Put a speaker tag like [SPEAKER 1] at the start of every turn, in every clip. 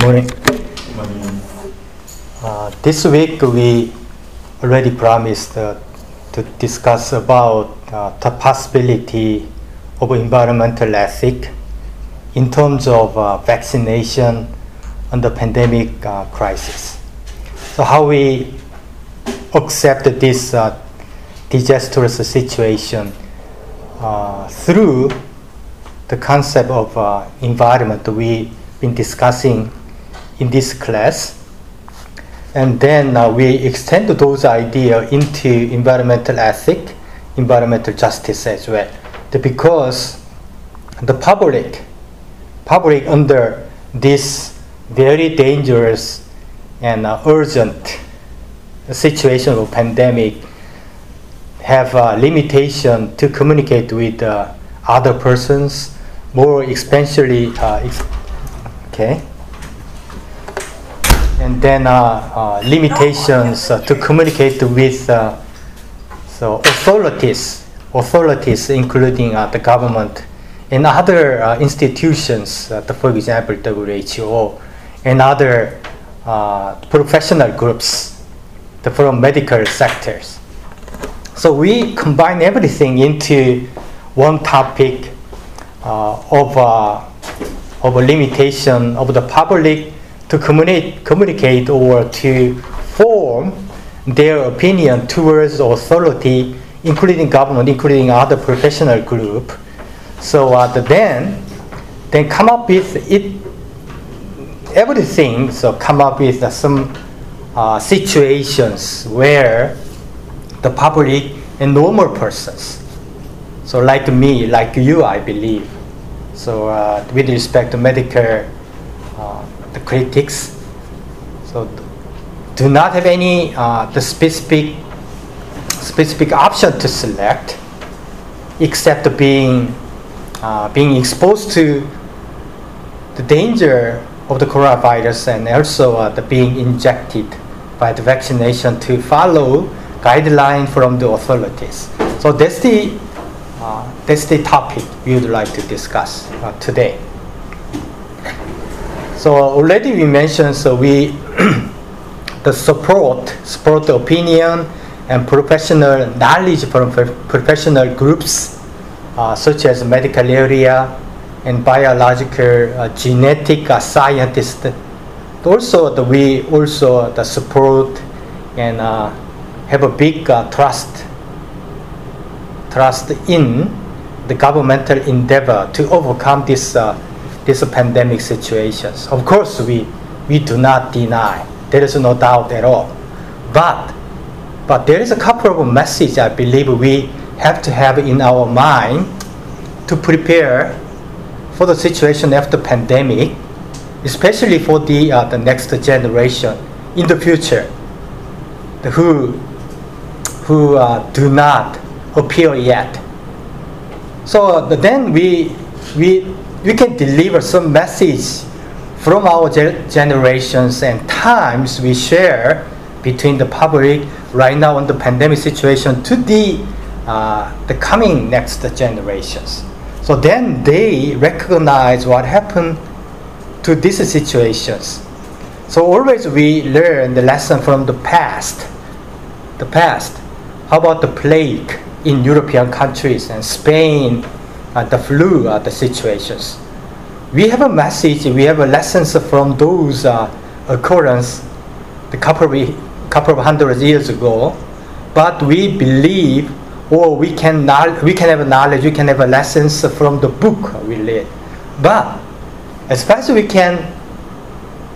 [SPEAKER 1] Morning. Uh, this week we already promised uh, to discuss about uh, the possibility of environmental ethic in terms of uh, vaccination and the pandemic uh, crisis. So how we accept this uh, disastrous situation through the concept of environment we've been discussing in this class. And then uh, we extend those ideas into environmental ethic, environmental justice as well. Because the public, public under this very dangerous and uh, urgent situation of pandemic have a limitation to communicate with uh, other persons, more especially, uh, ex- okay, and then uh, uh, limitations uh, to communicate with uh, so authorities, authorities including the government and other institutions, for example, WHO and other professional groups from medical sectors. So we combine everything into one topic uh, of, uh, of a limitation of the public to communicate, communicate or to form their opinion towards authority, including government, including other professional group. So uh, the- then, then come up with it, everything. So come up with uh, some uh, situations where the public and normal persons. So like me, like you, I believe. So uh, with respect to medical, the critics, so do not have any uh, the specific specific option to select, except being uh, being exposed to the danger of the coronavirus and also uh, the being injected by the vaccination to follow guideline from the authorities. So that's the uh, that's the topic we would like to discuss uh, today. So already we mentioned so we the support support the opinion and professional knowledge from professional groups uh, such as medical area and biological uh, genetic uh, scientists also the, we also the support and uh, have a big uh, trust trust in the governmental endeavor to overcome this uh, this pandemic situations. Of course, we we do not deny. There is no doubt at all. But but there is a couple of messages I believe we have to have in our mind to prepare for the situation after pandemic, especially for the uh, the next generation in the future, the who who uh, do not appear yet. So then we we we can deliver some message from our ge- generations and times we share between the public right now in the pandemic situation to the uh, the coming next generations. So then they recognize what happened to these situations. So always we learn the lesson from the past. The past. How about the plague in European countries and Spain, the flu, uh, the situations. We have a message. We have a lessons from those uh, occurrence, the couple of couple of hundred years ago, but we believe or we can we can have knowledge. We can have a lessons from the book we read, but as fast as we can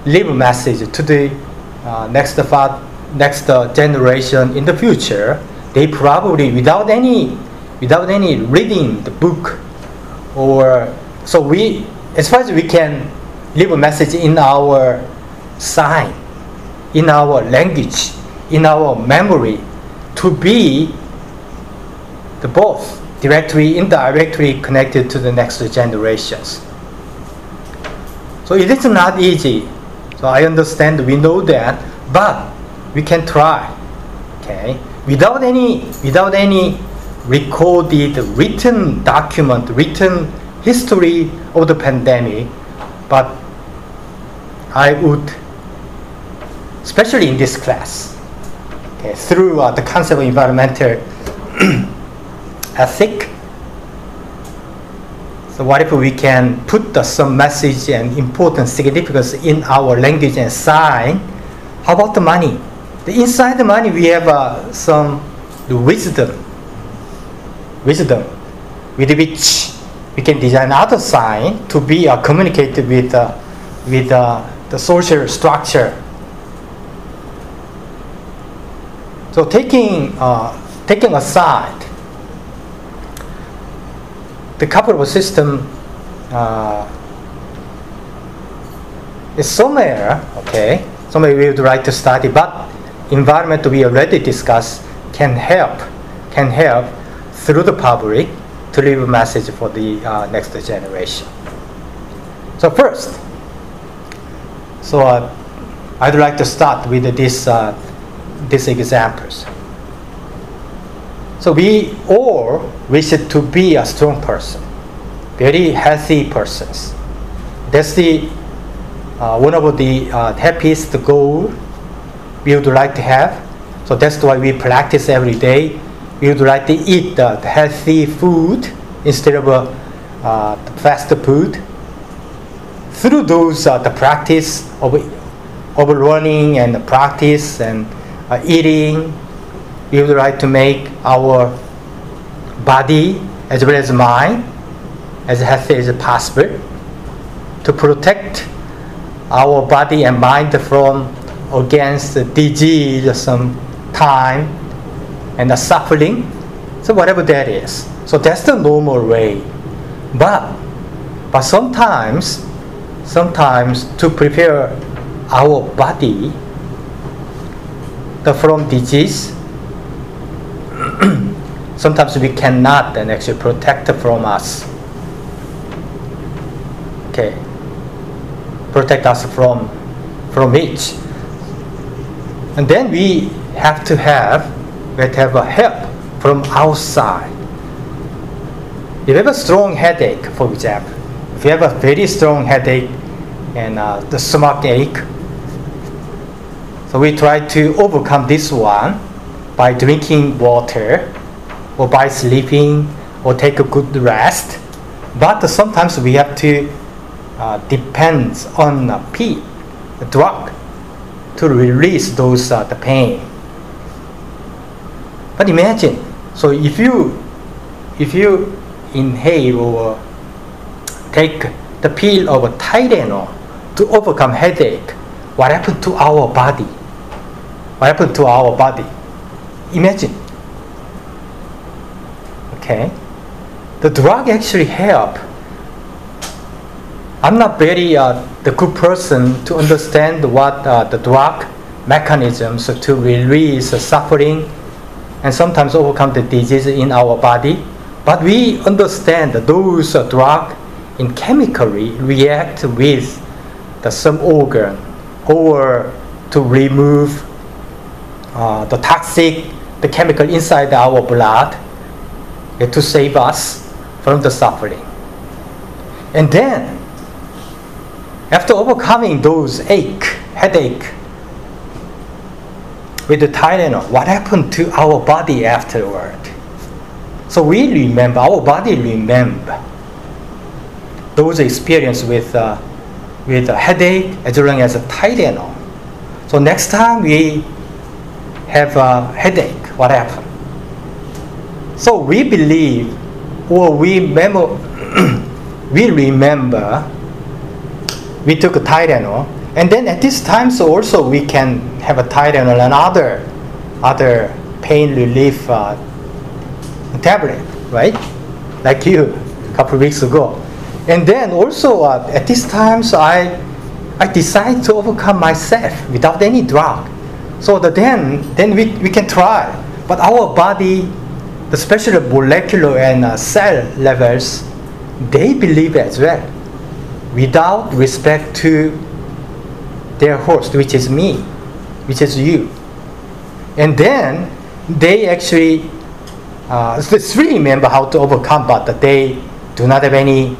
[SPEAKER 1] leave a message to the uh, next next uh, generation in the future, they probably without any without any reading the book or so we as far as we can leave a message in our sign, in our language, in our memory, to be the both directly, indirectly connected to the next generations. So it is not easy. So I understand, we know that, but we can try. Okay, without any, without any recorded, written document, written history of the pandemic, but I would, especially in this class, okay, through uh, the concept of environmental ethic. So what if we can put the, some message and important significance in our language and sign? How about the money? The inside the money we have uh, some wisdom, wisdom, with which we can design other sign to be uh, communicated with uh, with uh, the social structure. So taking uh, taking aside the couple of system uh, is somewhere okay somewhere we would like to study but environment we already discussed can help can help through the public to leave a message for the uh, next generation. So first, so uh, I'd like to start with this uh, these examples. So we all wish to be a strong person, very healthy persons. That's the uh, one of the uh, happiest goal we would like to have. So that's why we practice every day would like to eat the healthy food instead of uh, fast food. Through those, uh, the practice of, of learning and practice and uh, eating, we would like to make our body as well as mind as healthy as possible to protect our body and mind from against disease some time and the suffering. So whatever that is. So that's the normal way. But but sometimes sometimes to prepare our body the from disease sometimes we cannot then actually protect from us okay protect us from from it and then we have to have we have a help from outside. If you have a strong headache, for example, if you have a very strong headache and uh, the stomach ache, so we try to overcome this one by drinking water or by sleeping or take a good rest. But sometimes we have to uh, depend on a pill, a drug, to release those uh, the pain. But imagine, so if you if you inhale or take the pill of Tylenol to overcome headache, what happened to our body? What happened to our body? Imagine. Okay, the drug actually help. I'm not very uh, the good person to understand what uh, the drug mechanisms to release suffering and sometimes overcome the disease in our body. But we understand that those drugs in chemically react with the some organ or to remove uh, the toxic, the chemical inside our blood uh, to save us from the suffering. And then, after overcoming those ache, headache, with the Tylenol, what happened to our body afterward? So we remember, our body remember those experience with, uh, with a headache as well as a Tylenol. So next time we have a headache, what happened? So we believe or we memo we remember we took Tylenol and then at this time, so also we can have a Tylenol and other, other pain relief uh, tablet, right? Like you, a couple weeks ago. And then also uh, at this time, so I, I decided to overcome myself without any drug. So the, then, then we, we can try. But our body, especially molecular and uh, cell levels, they believe as well, without respect to their host, which is me, which is you. And then they actually uh, still remember how to overcome, but they do not have any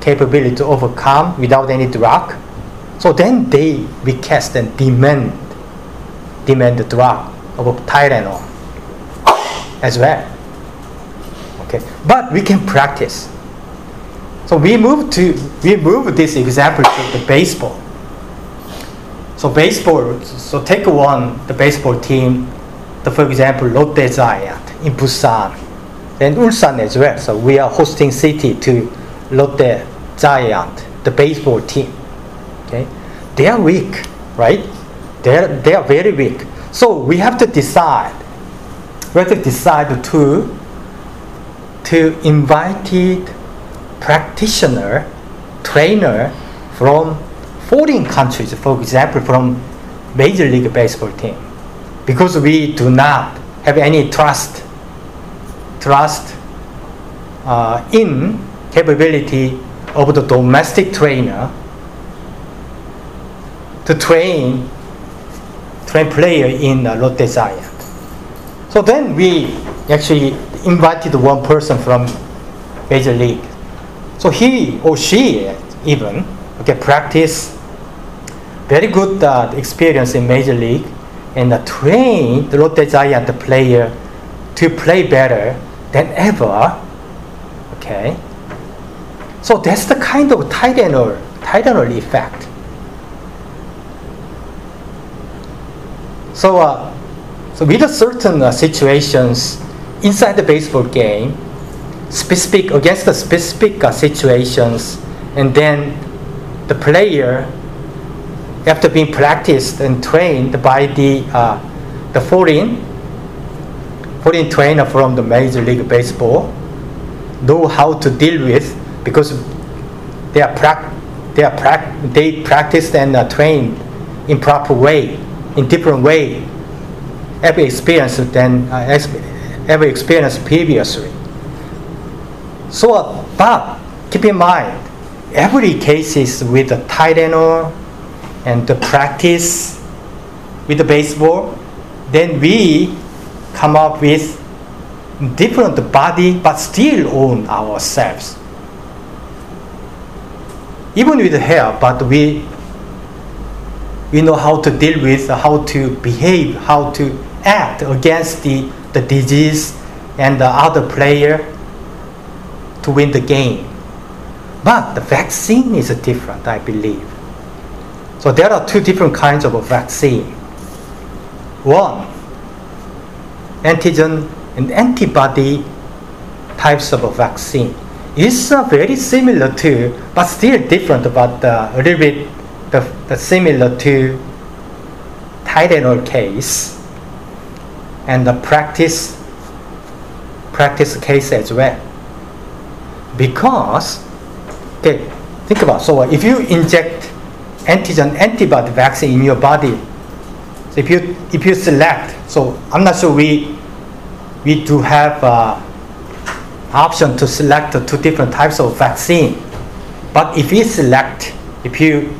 [SPEAKER 1] capability to overcome without any drug. So then they request and demand demand the drug of Tylenol as well. Okay, but we can practice. So we move to we move this example to the baseball. So baseball. So take one the baseball team. The, for example, Lotte Giant in Busan, and Ulsan as well. So we are hosting city to Lotte Giant, the baseball team. Okay, they are weak, right? They are, they are very weak. So we have to decide. We have to decide to to invite practitioner, trainer from foreign countries, for example, from Major League Baseball team, because we do not have any trust trust uh, in capability of the domestic trainer to train train player in uh, Lotte Giant. So then we actually invited one person from Major League. So he or she even okay practice very good uh, experience in Major League and uh, train the Lotte Giant player to play better than ever. Okay. So that's the kind of Tylenol, Tylenol effect. So, uh, so with certain uh, situations inside the baseball game, specific against the specific uh, situations, and then the player, after being practiced and trained by the uh, the foreign foreign trainer from the Major League Baseball, know how to deal with because they are prac- they are prac- they practiced and uh, trained in proper way, in different way, every experience than uh, every experience previously. So, but keep in mind, every case is with the Tylenol and the practice with the baseball, then we come up with different body but still own ourselves. Even with hair, but we we know how to deal with, how to behave, how to act against the, the disease and the other player to win the game. But the vaccine is different, I believe. So there are two different kinds of vaccine. One, antigen and antibody types of vaccine. It's uh, very similar to, but still different, but uh, a little bit the, the similar to Tylenol case and the practice practice case as well because okay think about so if you inject antigen antibody vaccine in your body. So if you if you select so i'm not sure we we do have uh, option to select two different types of vaccine. But if you select if you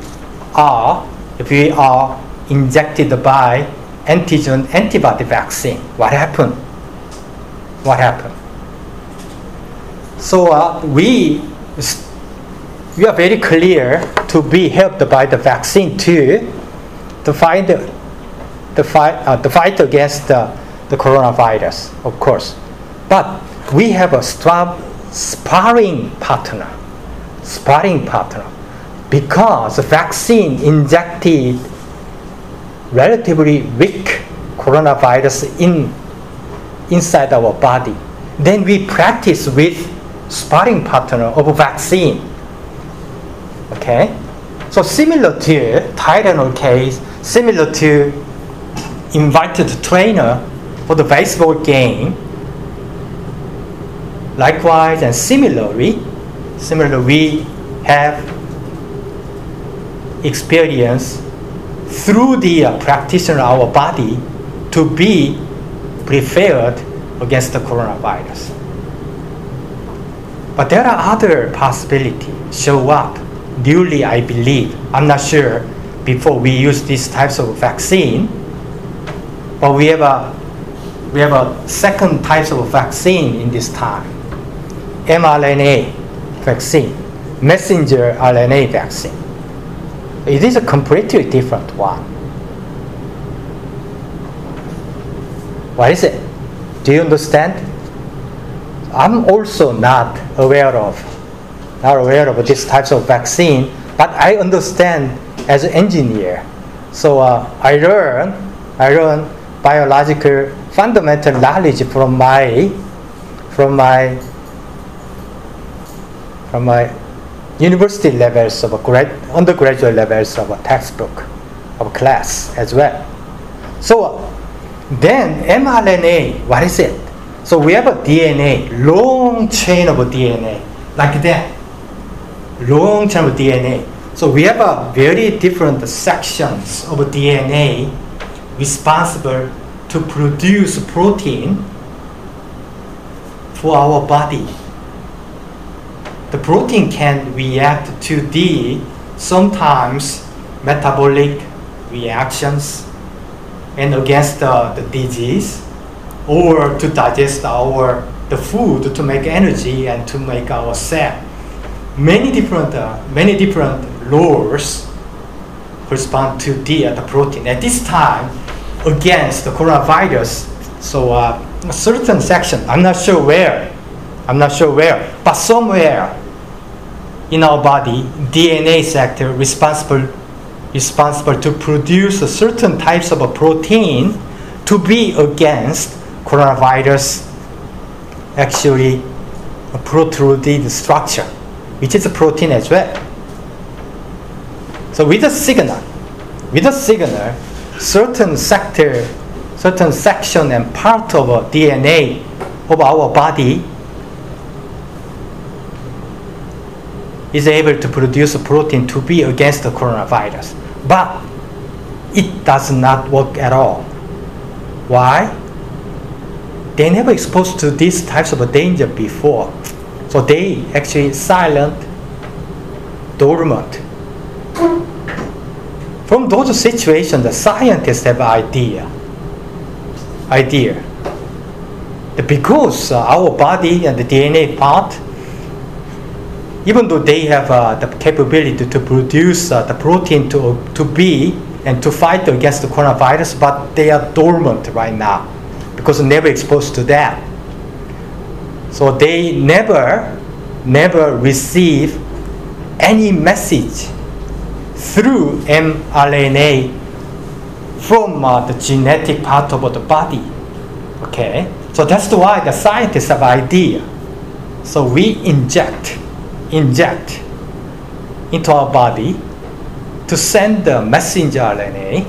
[SPEAKER 1] are if we are injected by antigen antibody vaccine what happened? What happened? So uh, we we are very clear to be helped by the vaccine too to fight the fight uh, the fight against the, the coronavirus, of course. But we have a strong sparring partner, sparring partner, because the vaccine injected relatively weak coronavirus in inside our body. Then we practice with sparring partner of vaccine. Okay? So similar to Tylenol case, similar to invited trainer for the baseball game. Likewise and similarly, similarly we have experience through the uh, practitioner our body to be prepared against the coronavirus. But there are other possibilities show up newly, I believe. I'm not sure before we use these types of vaccine, but we have a we have a second type of vaccine in this time, mRNA vaccine, messenger RNA vaccine. It is a completely different one. What is it? Do you understand? I'm also not aware of, not aware of these types of vaccine, but I understand as an engineer. So uh, I learn, I learn biological fundamental knowledge from my, from my, from my university levels of a grad, undergraduate levels of a textbook, of class as well. So then mRNA, what is it? So we have a DNA, long chain of DNA, like that. Long of DNA. So we have a very different sections of DNA responsible to produce protein for our body. The protein can react to the sometimes metabolic reactions and against the, the disease or to digest our the food to make energy and to make our cell. Many different uh, many different laws correspond to the, uh, the protein. At this time, against the coronavirus, so uh, a certain section, I'm not sure where, I'm not sure where, but somewhere in our body, DNA sector responsible responsible to produce a certain types of a protein to be against coronavirus actually a protruded structure, which is a protein as well. So with a signal, with a signal, certain sector, certain section and part of DNA of our body is able to produce a protein to be against the coronavirus. But it does not work at all. Why? They never exposed to these types of danger before. So they actually silent, dormant. From those situations, the scientists have idea. Idea. Because uh, our body and the DNA part even though they have uh, the capability to produce uh, the protein to, to be and to fight against the coronavirus, but they are dormant right now because never exposed to that. So they never, never receive any message through mRNA from uh, the genetic part of the body. Okay, so that's why the scientists have idea. So we inject inject into our body to send the messenger RNA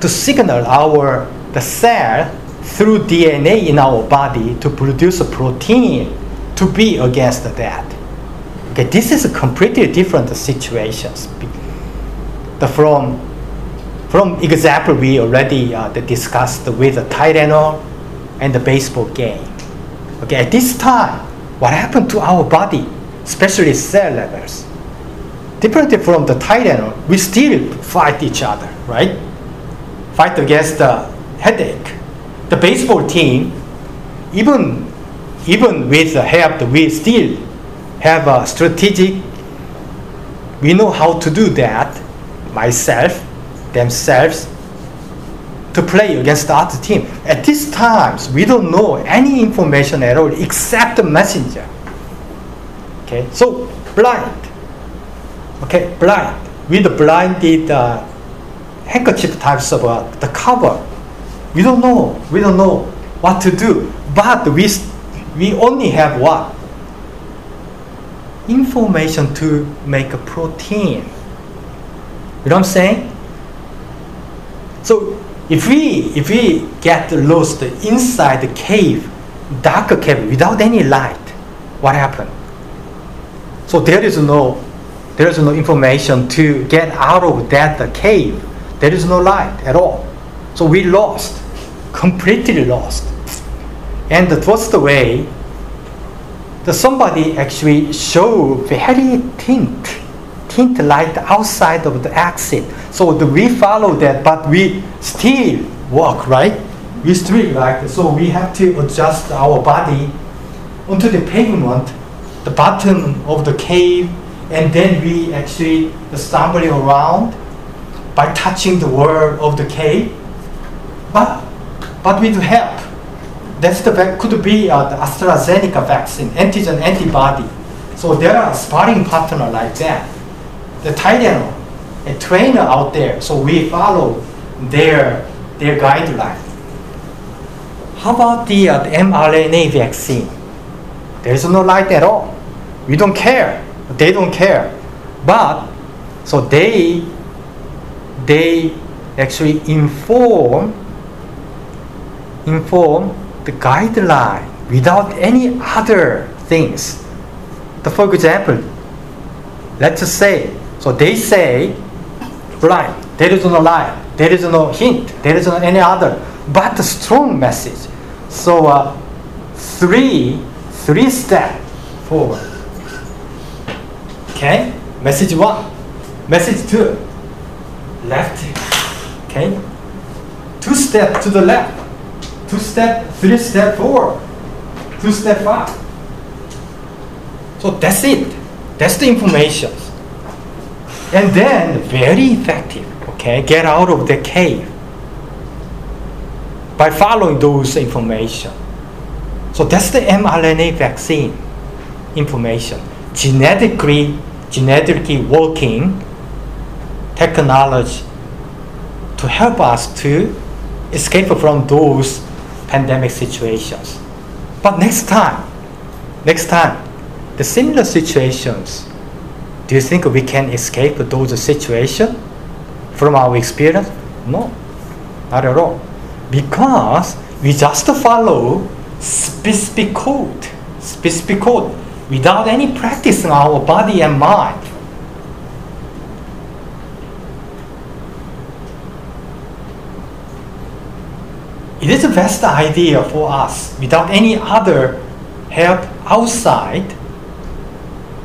[SPEAKER 1] to signal our the cell through DNA in our body to produce a protein to be against that. Okay, this is a completely different situations. The from from example we already uh, discussed with the Tylenol and the baseball game. Okay, at this time, what happened to our body, especially cell levels. Differently from the Tylenol, we still fight each other, right? Fight against the headache. The baseball team, even even with the help, we still have a strategic. We know how to do that. Myself, themselves, to play against the other team. At these times, we don't know any information at all except the messenger. Okay, so blind. Okay, blind. With the blinded uh, handkerchief types of uh, the cover, we don't know. We don't know what to do. But we we only have what information to make a protein. You know what I'm saying? So if we if we get lost inside the cave, dark cave without any light, what happened? So there is no there is no information to get out of that cave. There is no light at all. So we lost, completely lost. And that was the way, the somebody actually show very tint tint light outside of the exit. So the, we follow that, but we still walk, right? We still like so we have to adjust our body onto the pavement, the bottom of the cave, and then we actually stumbling around by touching the wall of the cave. But, but with help, that's the could be uh, the AstraZeneca vaccine, antigen antibody. So there are sparring partner like that. The Tylenol, a trainer out there. So we follow their their guideline. How about the, uh, the mRNA vaccine? There's no light at all. We don't care. They don't care. But so they they actually inform inform the guideline without any other things. So for example, let's say, so they say blind, there is no light, there is no hint, there is no any other, but a strong message. So uh, three, three step forward. Okay, message one, message two, left, okay, two step to the left, two step, three step forward, two step back. So that's it. That's the information. And then very effective. Okay, get out of the cave by following those information. So that's the mRNA vaccine information. Genetically, genetically working technology to help us to escape from those pandemic situations. But next time, next time, the similar situations, do you think we can escape those situations from our experience? No, not at all. Because we just follow specific code, specific code, without any practice in our body and mind. It is the best idea for us without any other help outside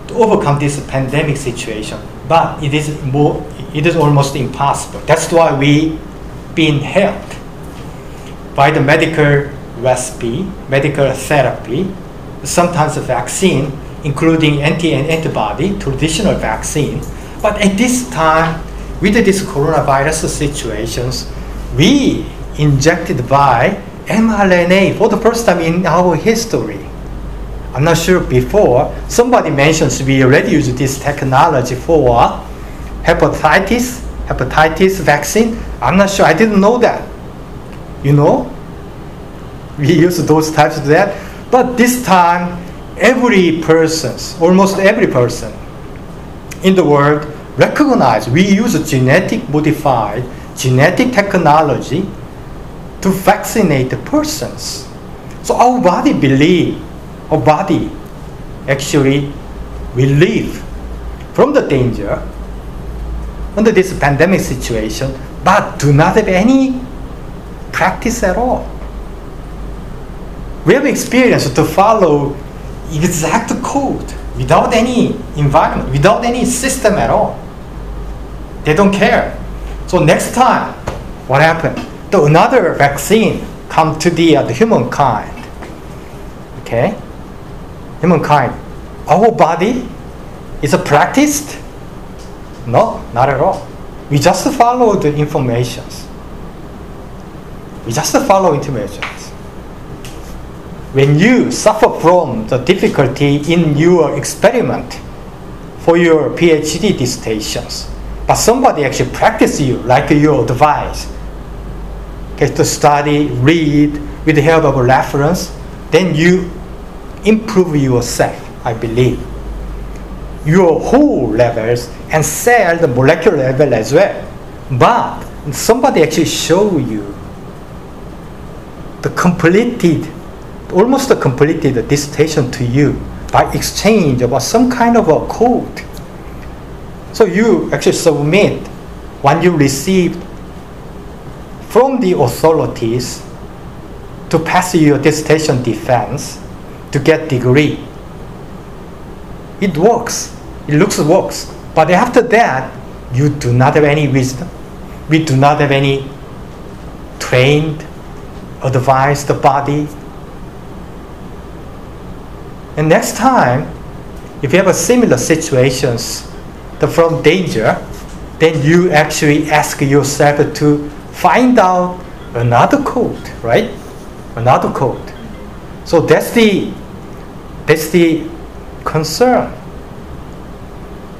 [SPEAKER 1] to overcome this pandemic situation. But it is more, it is almost impossible. That's why we been helped by the medical recipe, medical therapy, sometimes a vaccine, including anti and antibody, traditional vaccine. But at this time, with this coronavirus situations, we injected by mRNA for the first time in our history. I'm not sure before, somebody mentions we already use this technology for hepatitis, hepatitis vaccine. I'm not sure, I didn't know that. You know? We use those types of that. But this time, every person, almost every person in the world recognize we use genetic modified genetic technology to vaccinate the persons. So our body believe, our body actually live from the danger under this pandemic situation, but do not have any practice at all. We have experience to follow exact code without any environment, without any system at all. They don't care. So next time, what happened? The another vaccine come to the, uh, the humankind. Okay, humankind. Our body is a practiced? No, not at all. We just follow the informations. We just follow informations. When you suffer from the difficulty in your experiment for your PhD dissertations, but somebody actually practice you like your advice, get to study, read with the help of a reference, then you improve yourself, I believe. Your whole levels and cell, the molecular level as well. But somebody actually show you the completed, almost the completed dissertation to you by exchange of some kind of a code. So you actually submit when you receive from the authorities to pass your dissertation defense to get degree. It works. It looks works. But after that, you do not have any wisdom. We do not have any trained, advised body. And next time, if you have a similar situations the, from danger, then you actually ask yourself to find out another code, right? Another code. So that's the that's the concern.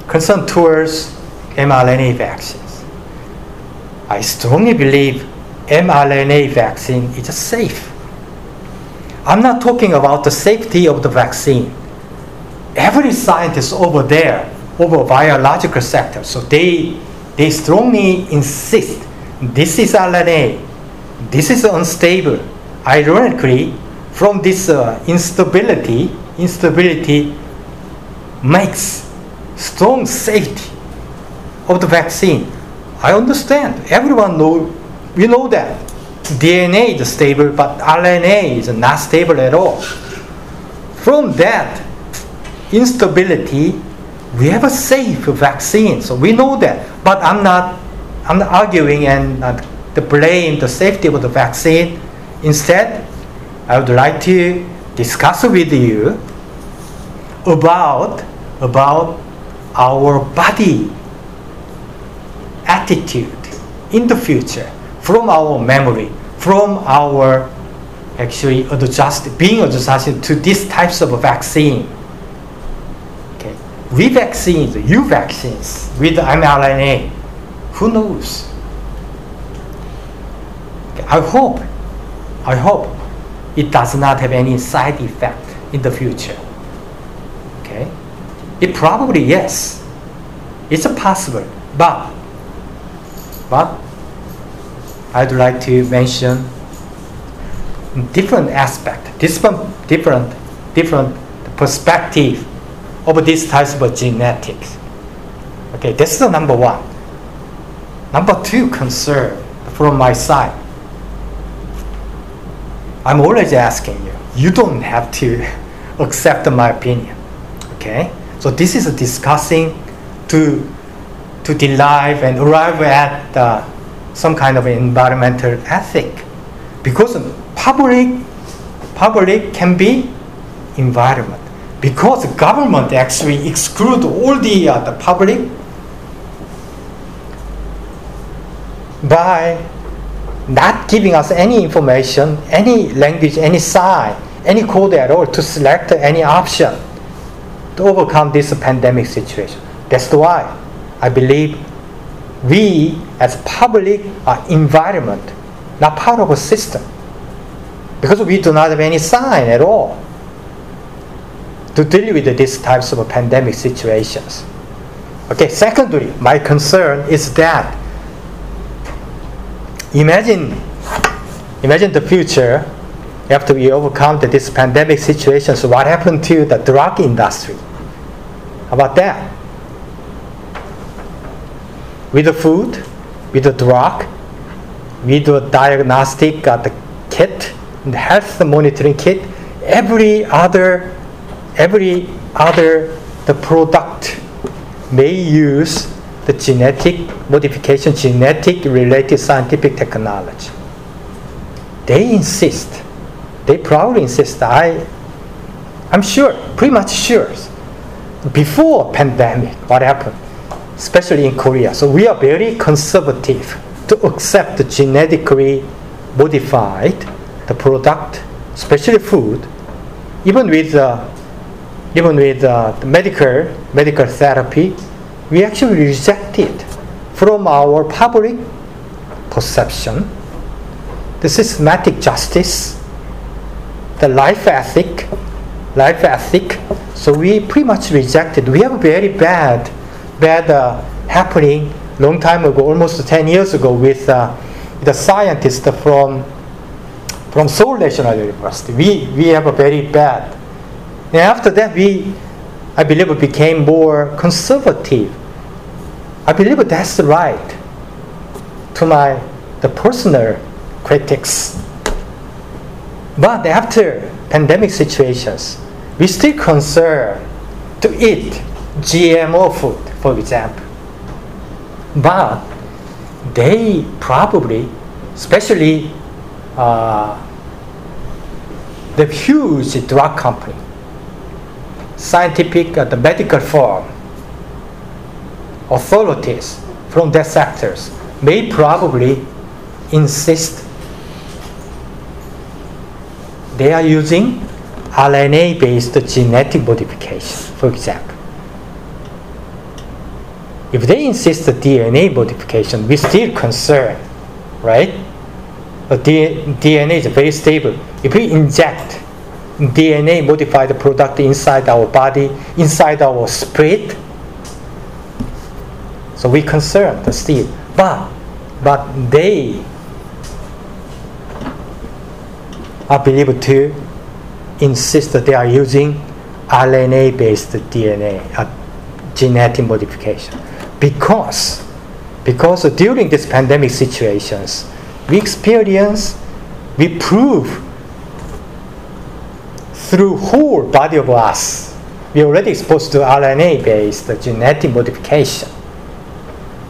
[SPEAKER 1] Concern towards mRNA vaccines. I strongly believe mRNA vaccine is safe. I'm not talking about the safety of the vaccine. Every scientist over there, over biological sector, so they they strongly insist this is RNA, this is unstable. Ironically, from this uh, instability, instability makes strong safety of the vaccine. I understand. Everyone know we know that DNA is stable, but RNA is not stable at all. From that instability, we have a safe vaccine, so we know that. But I'm not, I'm not arguing and uh, the blame the safety of the vaccine. Instead, I would like to discuss with you about about our body attitude in the future from our memory, from our actually adjust, being adjusted to these types of vaccine. Okay, we vaccines, you vaccines with mRNA, who knows? I hope, I hope it does not have any side effect in the future. Okay, it probably yes, it's possible, but but I'd like to mention different aspect, different, different, different perspective of these types of genetics. Okay, this is the number one. Number two concern from my side. I'm always asking you. You don't have to accept my opinion. Okay, so this is discussing to to derive and arrive at uh, some kind of environmental ethic because public public can be environment because government actually exclude all the, uh, the public by not giving us any information, any language, any sign, any code at all to select any option to overcome this pandemic situation. That's why I believe we as public are environment, not part of a system. Because we do not have any sign at all to deal with these types of pandemic situations. Okay, secondly, my concern is that imagine imagine the future after we overcome this pandemic situation. So what happened to the drug industry? How about that? with the food, with the drug, with the diagnostic uh, the kit, the health monitoring kit, every other, every other the product may use the genetic modification, genetic related scientific technology. They insist, they proudly insist. I, I'm sure, pretty much sure. Before pandemic, what happened? especially in Korea. So we are very conservative to accept the genetically modified the product, especially food, even with uh, even with uh, the medical medical therapy, we actually reject it from our public perception, the systematic justice, the life ethic, life ethic. So we pretty much reject it. We have a very bad bad uh, happening long time ago, almost 10 years ago, with uh, the scientist from from Seoul National University. We we have a very bad. And after that, we I believe it became more conservative. I believe that's right. To my the personal critics. But after pandemic situations, we still concern to eat GMO food for example. But they probably, especially uh, the huge drug company, scientific, uh, the medical firm, authorities from that sectors may probably insist they are using RNA based genetic modification, for example. If they insist the DNA modification, we're still concerned, right? The DNA is very stable. If we inject DNA modified product inside our body, inside our spirit, so we concerned still. But but they are believed to insist that they are using RNA based DNA, genetic modification. Because, because during these pandemic situations, we experience, we prove through whole body of us, we already exposed to RNA based genetic modification.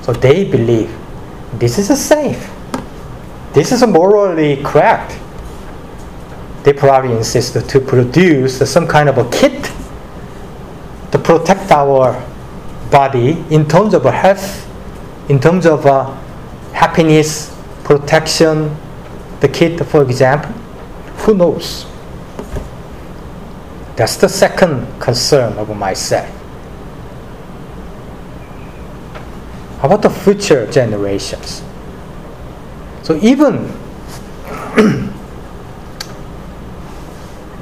[SPEAKER 1] So they believe this is safe. This is morally correct they probably insist to produce some kind of a kit to protect our body in terms of health, in terms of uh, happiness, protection, the kit, for example. Who knows? That's the second concern of myself. How about the future generations? So even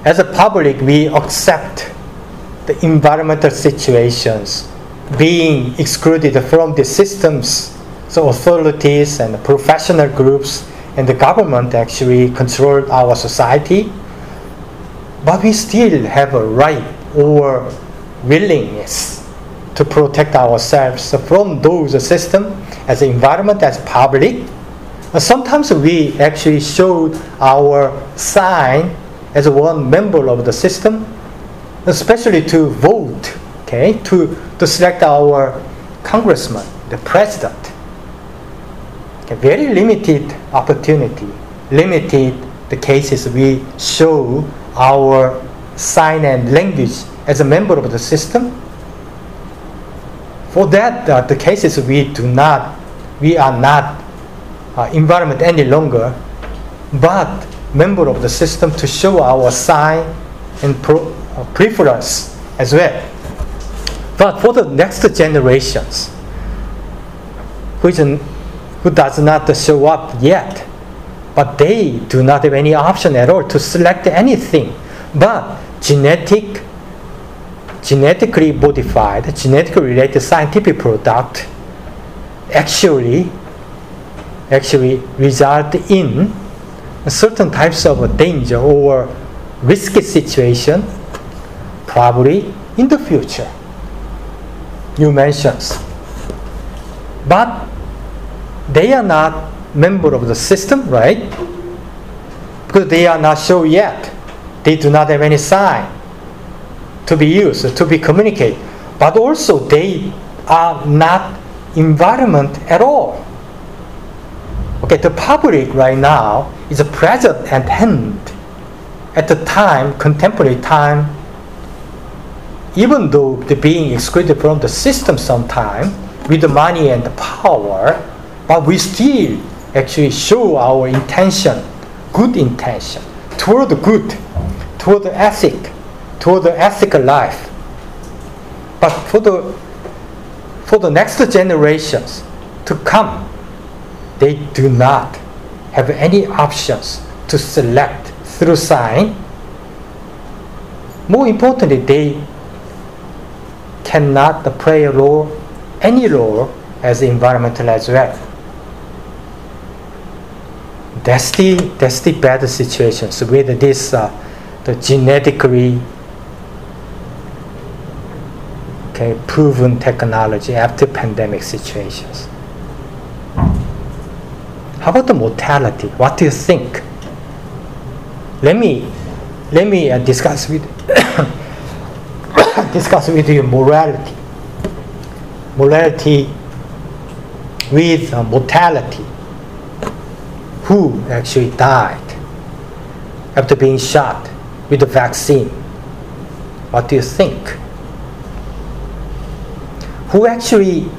[SPEAKER 1] as a public, we accept the environmental situations being excluded from the systems. So authorities and professional groups and the government actually control our society. But we still have a right or willingness to protect ourselves from those systems as environment, as public. Sometimes we actually showed our sign as one member of the system, especially to vote, okay, to, to select our congressman, the president. Okay, very limited opportunity, limited the cases we show our sign and language as a member of the system. For that, uh, the cases we do not, we are not uh, environment any longer, but member of the system to show our sign and pro- uh, preference as well. But for the next generations, which who does not show up yet, but they do not have any option at all to select anything but genetic, genetically modified, genetically related scientific product actually actually result in certain types of danger or risky situation probably in the future. You mentioned. But they are not member of the system, right? Because they are not sure yet. They do not have any sign to be used, to be communicated. But also they are not environment at all. Okay, the public right now is present and hand at the time, contemporary time, even though they're being excluded from the system sometime with the money and the power, but we still actually show our intention, good intention, toward the good, toward the ethic, toward the ethical life. But for the for the next generations to come, they do not have any options to select through sign. More importantly, they cannot play a role, any role as environmental as well. That's the, that's the bad situation. So with this, uh, the genetically okay, proven technology after pandemic situations. How about the mortality? What do you think? Let me let me uh, discuss with discuss with you morality. Morality with uh, mortality. Who actually died after being shot with the vaccine? What do you think? Who actually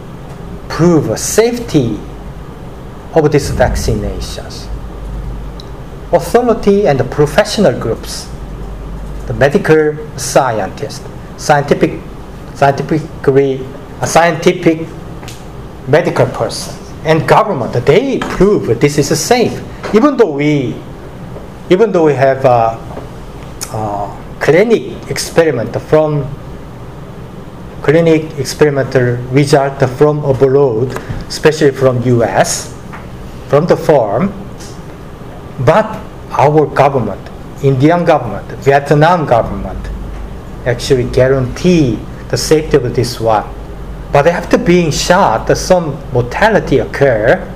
[SPEAKER 1] prove safety of these vaccinations? Authority and the professional groups, the medical scientists, scientific, scientifically, a scientific medical person, and government, they prove this is safe. Even though we, even though we have a, a clinic experiment from clinic experimental result from abroad, especially from US, from the farm, but our government, Indian government, Vietnam government, actually guarantee the safety of this one. But after being shot, some mortality occur.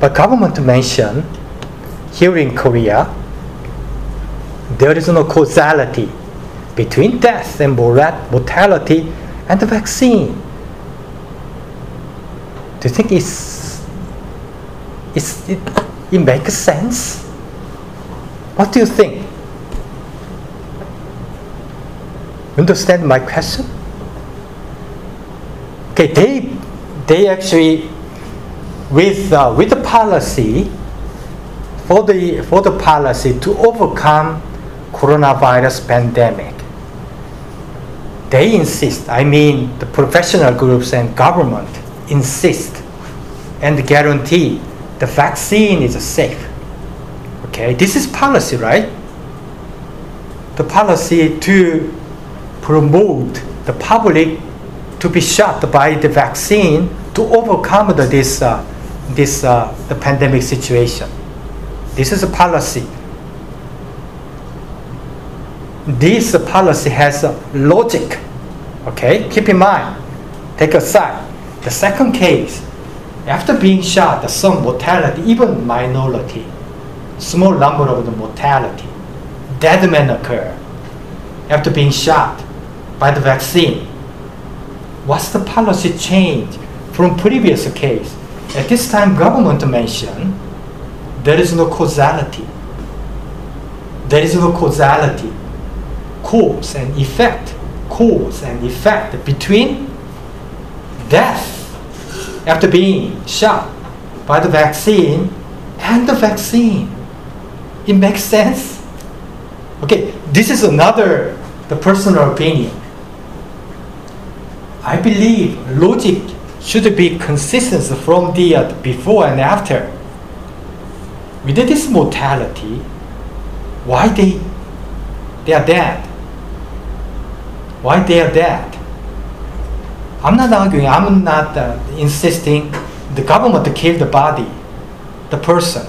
[SPEAKER 1] But government mentioned here in Korea, there is no causality between death and mortality and the vaccine. Do you think it's, it's, it, it makes sense? What do you think? Understand my question? Okay, they, they actually, with, uh, with the policy, for the, for the policy to overcome coronavirus pandemic, they insist, I mean the professional groups and government insist and guarantee the vaccine is safe. Okay, this is policy, right? The policy to promote the public to be shot by the vaccine to overcome the, this, uh, this uh, the pandemic situation. This is a policy. This policy has a logic. Okay, keep in mind. Take aside the second case. After being shot, some mortality, even minority, small number of the mortality, dead men occur after being shot by the vaccine. What's the policy change from previous case? At this time, government mentioned there is no causality. There is no causality, cause and effect, cause and effect between death after being shot by the vaccine and the vaccine. It makes sense. Okay, this is another the personal opinion. I believe logic should be consistent from the uh, before and after. With this mortality, why they they are dead? Why they are dead? I'm not arguing. I'm not uh, insisting the government to kill the body, the person.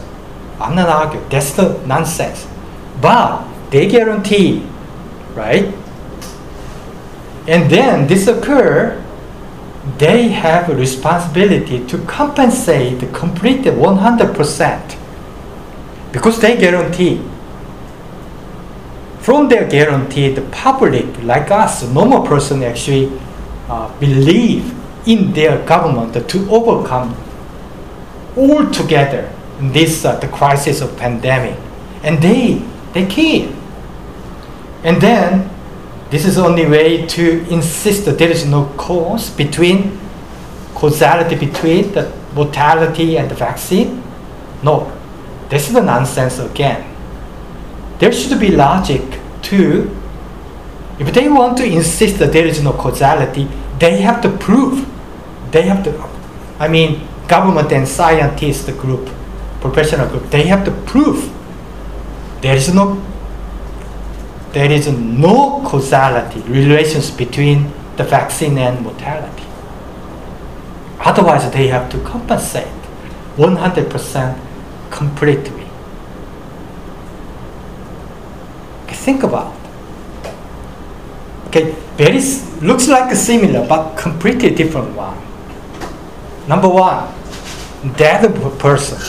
[SPEAKER 1] I'm not arguing. That's the nonsense. But they guarantee, right? And then this occur, they have a responsibility to compensate the complete 100% because they guarantee. From their guarantee, the public, like us, normal person, actually uh, believe in their government to overcome altogether this uh, the crisis of pandemic, and they they kill. And then this is only way to insist that there is no cause between causality between the mortality and the vaccine. No, this is nonsense again. There should be logic to if they want to insist that there is no causality, they have to prove. They have to, I mean, government and scientist group, professional group, they have to prove there is no there is no causality relations between the vaccine and mortality. Otherwise, they have to compensate 100% completely. Think about. Okay, very looks like a similar but completely different one. Number one, dead person.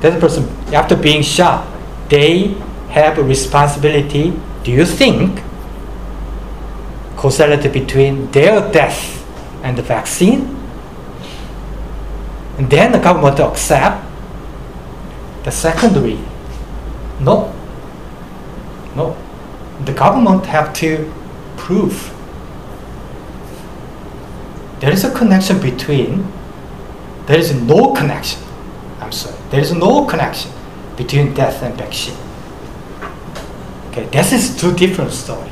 [SPEAKER 1] Dead person after being shot, they have a responsibility. Do you think causality between their death and the vaccine? And then the government accept the secondary. No. No. The government have to prove There is a connection between, there is no connection. I'm sorry, there is no connection between death and vaccine. Okay, this is two different stories.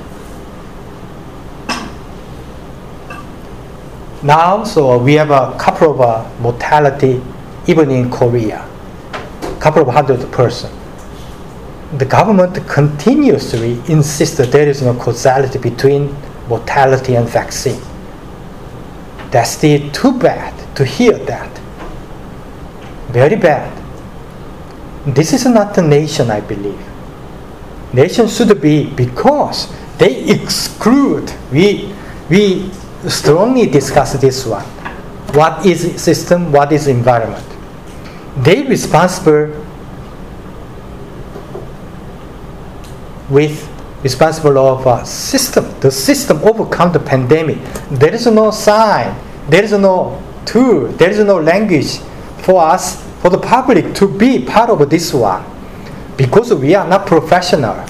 [SPEAKER 1] Now, so we have a couple of uh, mortality even in Korea, couple of hundred person. The government continuously insists that there is no causality between mortality and vaccine. That's still too bad to hear that. Very bad. This is not the nation, I believe. Nation should be because they exclude. We we strongly discuss this one. What is system? What is environment? They responsible with responsible of a system. The system overcome the pandemic. There is no sign. There is no tool. There is no language for us, for the public to be part of this one, because we are not professional.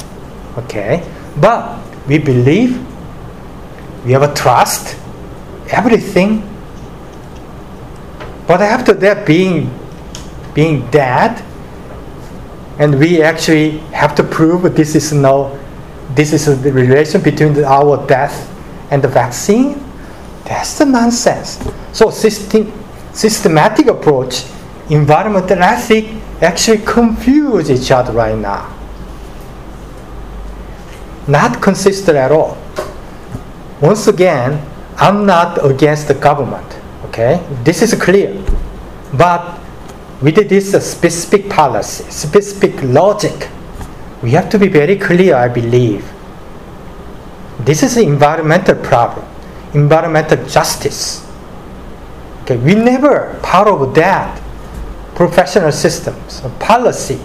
[SPEAKER 1] Okay, but we believe. We have a trust. Everything. But after that, being being dead, and we actually have to prove this is no, this is the relation between the, our death and the vaccine. That's the nonsense. So system, systematic approach, environmental ethic actually confuse each other right now. Not consistent at all. Once again, I'm not against the government. Okay, this is clear. But with this specific policy, specific logic, we have to be very clear, I believe. This is an environmental problem, environmental justice. Okay, we never part of that professional systems policy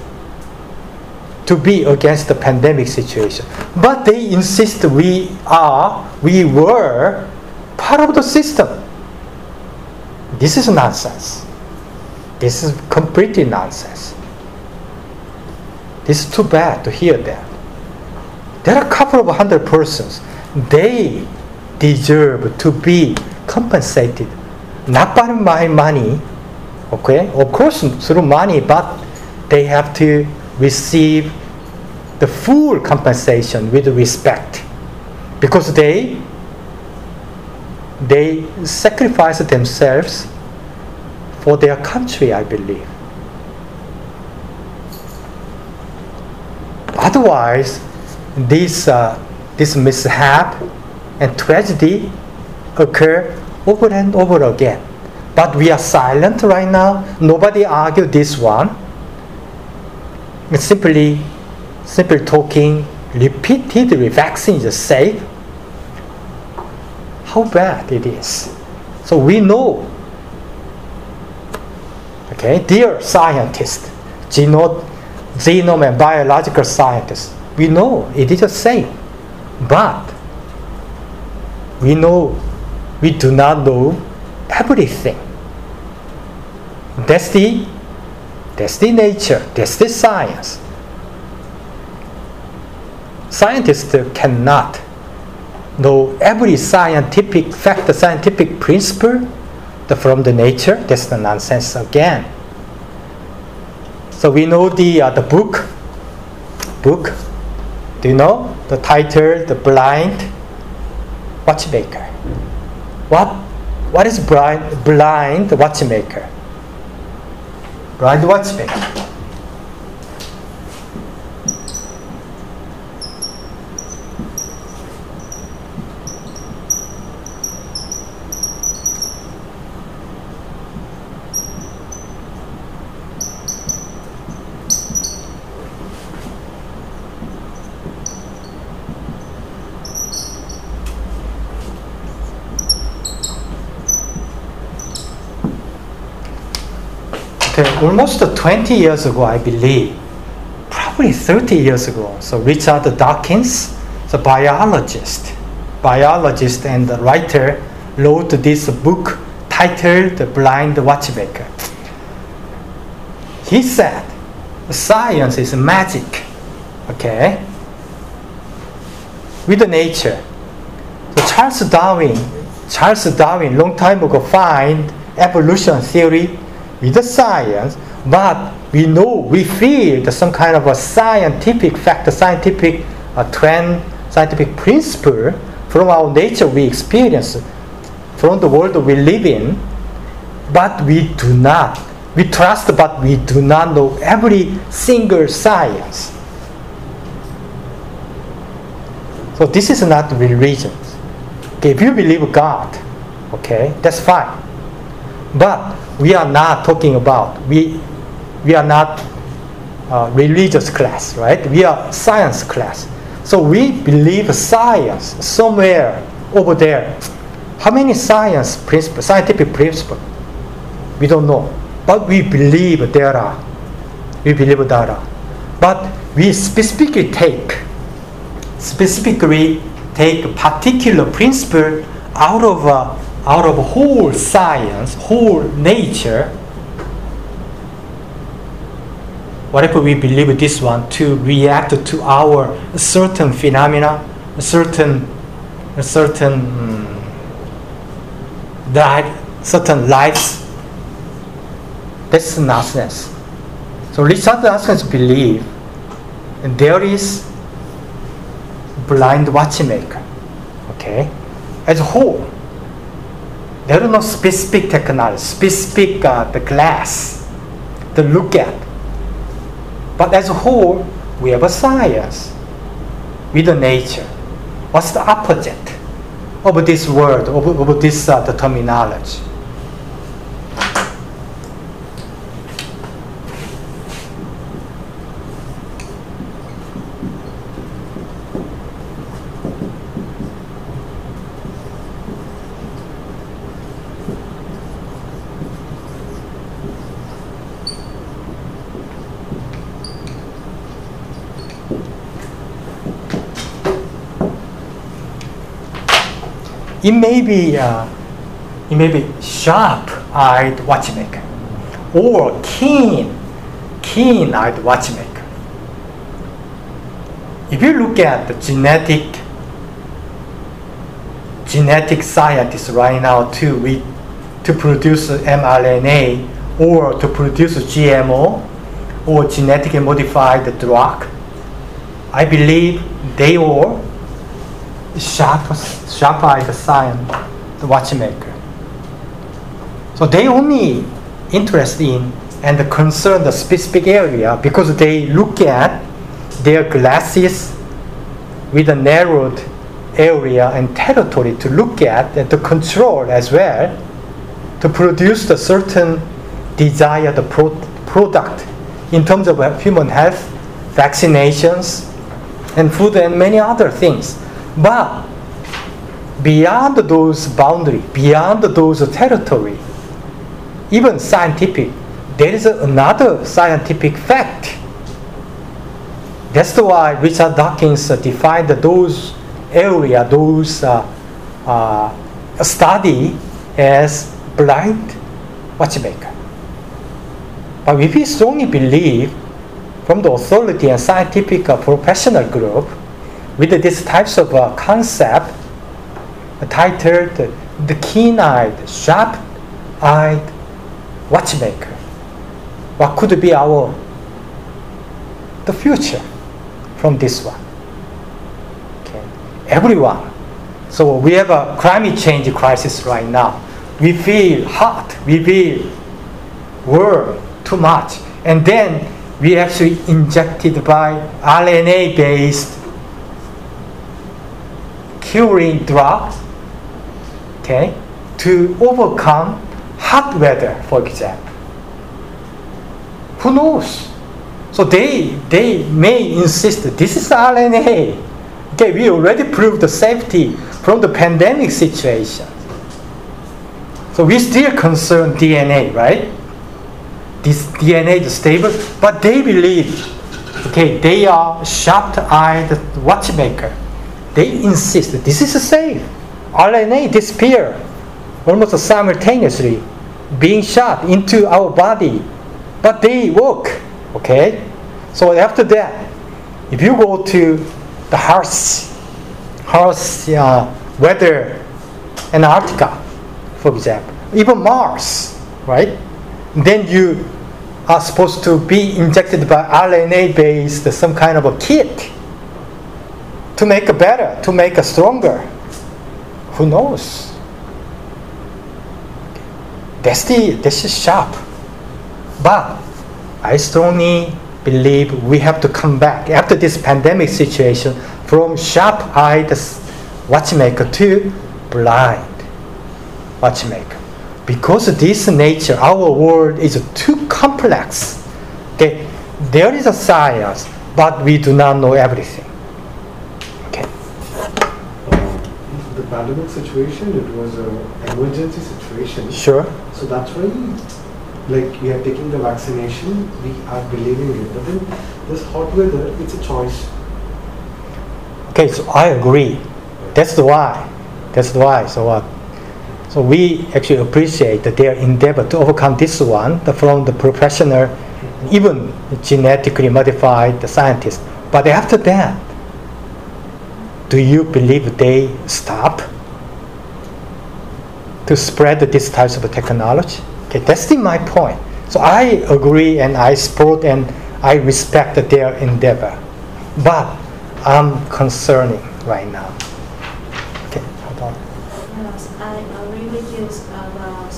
[SPEAKER 1] to be against the pandemic situation. But they insist we are, we were part of the system. This is nonsense. This is completely nonsense. This is too bad to hear that. There are a couple of hundred persons. They deserve to be compensated, not by my money, okay? Of course, through money, but they have to receive the full compensation with respect because they they sacrifice themselves for their country, I believe. Otherwise, this, uh, this mishap and tragedy occur over and over again. But we are silent right now. Nobody argue this one. It's simply, simply talking repeatedly. Vaccine is safe. How bad it is. So we know Okay, dear scientists, genome, and biological scientists, we know it is same, but we know we do not know everything. That's the that's the nature, that's the science. Scientists cannot know every scientific fact, the scientific principle from the nature, that's the nonsense again. So we know the, uh, the book, book, do you know the title, The Blind Watchmaker? What, what is blind, blind watchmaker? Blind watchmaker. Almost 20 years ago, I believe, probably 30 years ago. So Richard Dawkins, the biologist, biologist and writer, wrote this book titled The Blind Watchmaker. He said, science is magic, okay? With nature, So Charles Darwin, Charles Darwin, long time ago, find evolution theory with the science, but we know, we feel that some kind of a scientific fact, scientific uh, trend, scientific principle from our nature we experience, from the world we live in, but we do not. We trust, but we do not know every single science. So this is not religion. Okay, if you believe God, okay, that's fine. But we are not talking about we we are not uh, religious class, right? We are science class. So we believe science somewhere over there. How many science principles, scientific principles? We don't know. But we believe there are. We believe there are. But we specifically take, specifically take particular principle out of uh, out of whole science, whole nature, what if we believe this one to react to our certain phenomena, certain, certain, um, life, certain lives? That's nonsense. So Richard Dawkins believe there is blind watchmaker, okay, as a whole. There is no specific technology, specific uh, the glass to look at but as a whole, we have a science with the nature. What's the opposite of this word, of, of this uh, the terminology? It may be uh, it may be sharp-eyed watchmaker or keen keen-eyed watchmaker. If you look at the genetic genetic scientists right now to we, to produce mRNA or to produce GMO or genetically modified drug, I believe they all sharp, sharp-eyed sign, the watchmaker. So they only interested in and concern the specific area because they look at their glasses with a narrowed area and territory to look at and to control as well to produce the certain desired pro- product in terms of human health, vaccinations, and food and many other things. But beyond those boundaries, beyond those territory, even scientific, there is another scientific fact. That's why Richard Dawkins defined those area, those uh, uh, study as blind watchmaker. But if we strongly believe from the authority and scientific uh, professional group with these types of uh, concept titled The Keen-Eyed, Sharp-Eyed Watchmaker. What could be our the future from this one? Okay. Everyone. So we have a climate change crisis right now. We feel hot, we feel warm too much. And then we actually injected by RNA based curing drugs, okay, to overcome hot weather, for example. Who knows? So they they may insist this is RNA. Okay, we already proved the safety from the pandemic situation. So we still concern DNA, right? This DNA is stable, but they believe, okay, they are sharp-eyed watchmaker they insist this is safe. RNA disappear almost simultaneously, being shot into our body, but they work. Okay, so after that, if you go to the house, house uh, whether Antarctica, for example, even Mars, right? Then you are supposed to be injected by RNA-based some kind of a kit to make it better, to make it stronger. Who knows? The this is sharp. But I strongly believe we have to come back after this pandemic situation from sharp-eyed watchmaker to blind watchmaker. Because this nature, our world is too complex. Okay, there is a science, but we do not know everything. Okay.
[SPEAKER 2] The pandemic situation, it was an emergency situation.
[SPEAKER 1] Sure.
[SPEAKER 2] So that's why, like, we are taking the vaccination, we are believing it. But then this hot weather, it's a choice.
[SPEAKER 1] Okay, so I agree. That's the why. That's why. So what? so we actually appreciate their endeavor to overcome this one the, from the professional, even genetically modified the scientists. But after that, do you believe they stop to spread this types of technology? Okay, that's my point. So I agree and I support and I respect their endeavor. But I'm concerning right now. Okay, hold on.
[SPEAKER 3] Yes, I agree with you about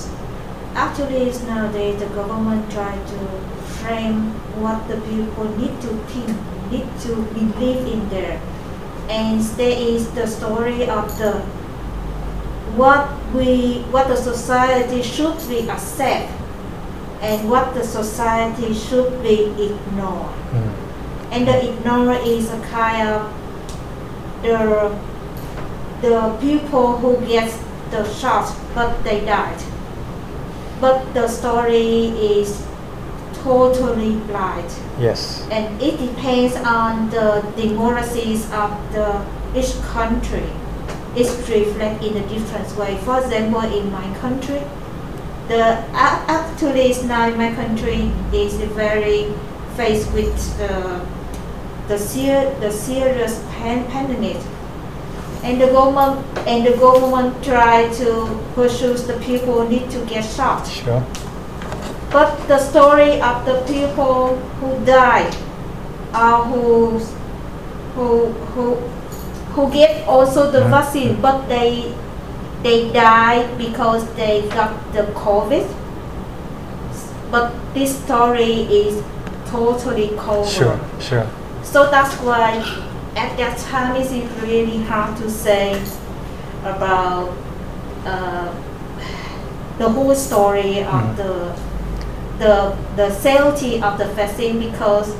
[SPEAKER 3] actually nowadays the government try to frame what the people need to think, need to believe in there. And there is the story of the what we what the society should be accept and what the society should be ignore.
[SPEAKER 1] Mm.
[SPEAKER 3] And the ignore is a kind of the the people who get the shot but they died. But the story is totally blind
[SPEAKER 1] Yes.
[SPEAKER 3] and it depends on the democracies of the each country. It's reflected in a different way. For example, in my country, the actually it's now in my country is very faced with the the, ser- the serious pan- pandemic and the government and the government try to pursue the people need to get shot.
[SPEAKER 1] Sure.
[SPEAKER 3] But the story of the people who died, or who who who who get also the vaccine, but they they died because they got the COVID. But this story is totally covered.
[SPEAKER 1] Sure. Sure.
[SPEAKER 3] So that's why at that time it's really hard to say about uh, the whole story of
[SPEAKER 1] Mhm.
[SPEAKER 3] the the the safety of the vaccine because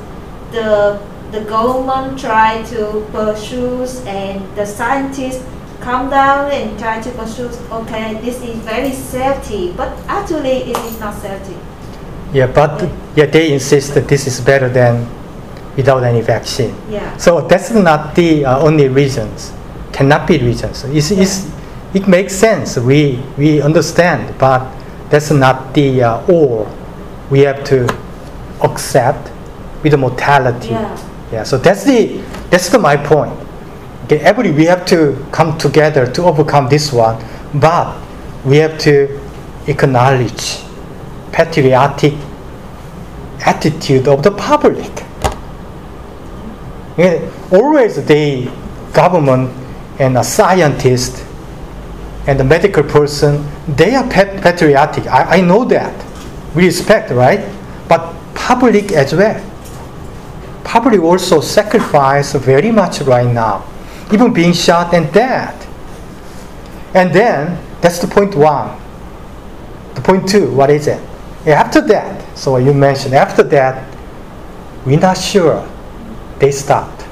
[SPEAKER 3] the the government try to pursue and the scientists come down and try to pursue okay this is very safety but actually it is not safety
[SPEAKER 1] Yeah, but yeah, they insist that this is better than without any vaccine.
[SPEAKER 3] yeah
[SPEAKER 1] So that's not the uh, only reasons. Cannot be reasons. It's, it's, it makes sense. We we understand, but that's not the uh, all. We have to accept with the mortality.
[SPEAKER 3] yeah
[SPEAKER 1] Yeah, so that's the that's the, my point. Okay, every we have to come together to overcome this one, but we have to acknowledge patriotic attitude of the public. Yeah, always the government and a scientist and the medical person, they are pat- patriotic. I, I know that. We respect, right? But public as well public also sacrifice very much right now, even being shot and dead. And then that's the point one. The point two, what is it? After that, so you mentioned after that, we're not sure they stopped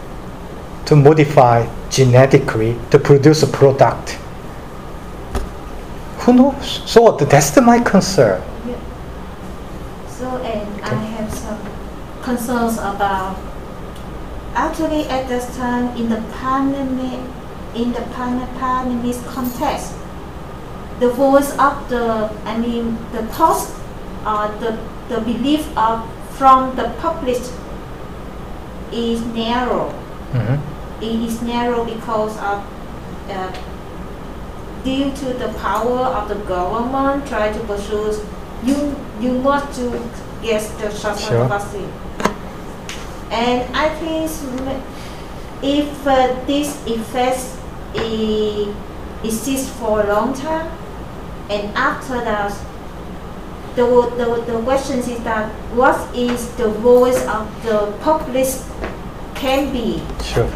[SPEAKER 1] to modify genetically to produce a product. Who knows? So that's my concern.
[SPEAKER 3] So, and I have some concerns about, actually at this time, in the pandemic, in the pan- pandemic context, the voice of the, I mean, the thoughts, uh, the, the belief of, from the public is narrow.
[SPEAKER 1] Mhm.
[SPEAKER 3] It is narrow because of uh, due to the power of the government try to pursue you you must to get the shot
[SPEAKER 1] Sure.
[SPEAKER 3] vaccine. And I think if uh, this effect exists for a long time, and after that, the, the, the question is that what is the voice of the public can be
[SPEAKER 1] Sure.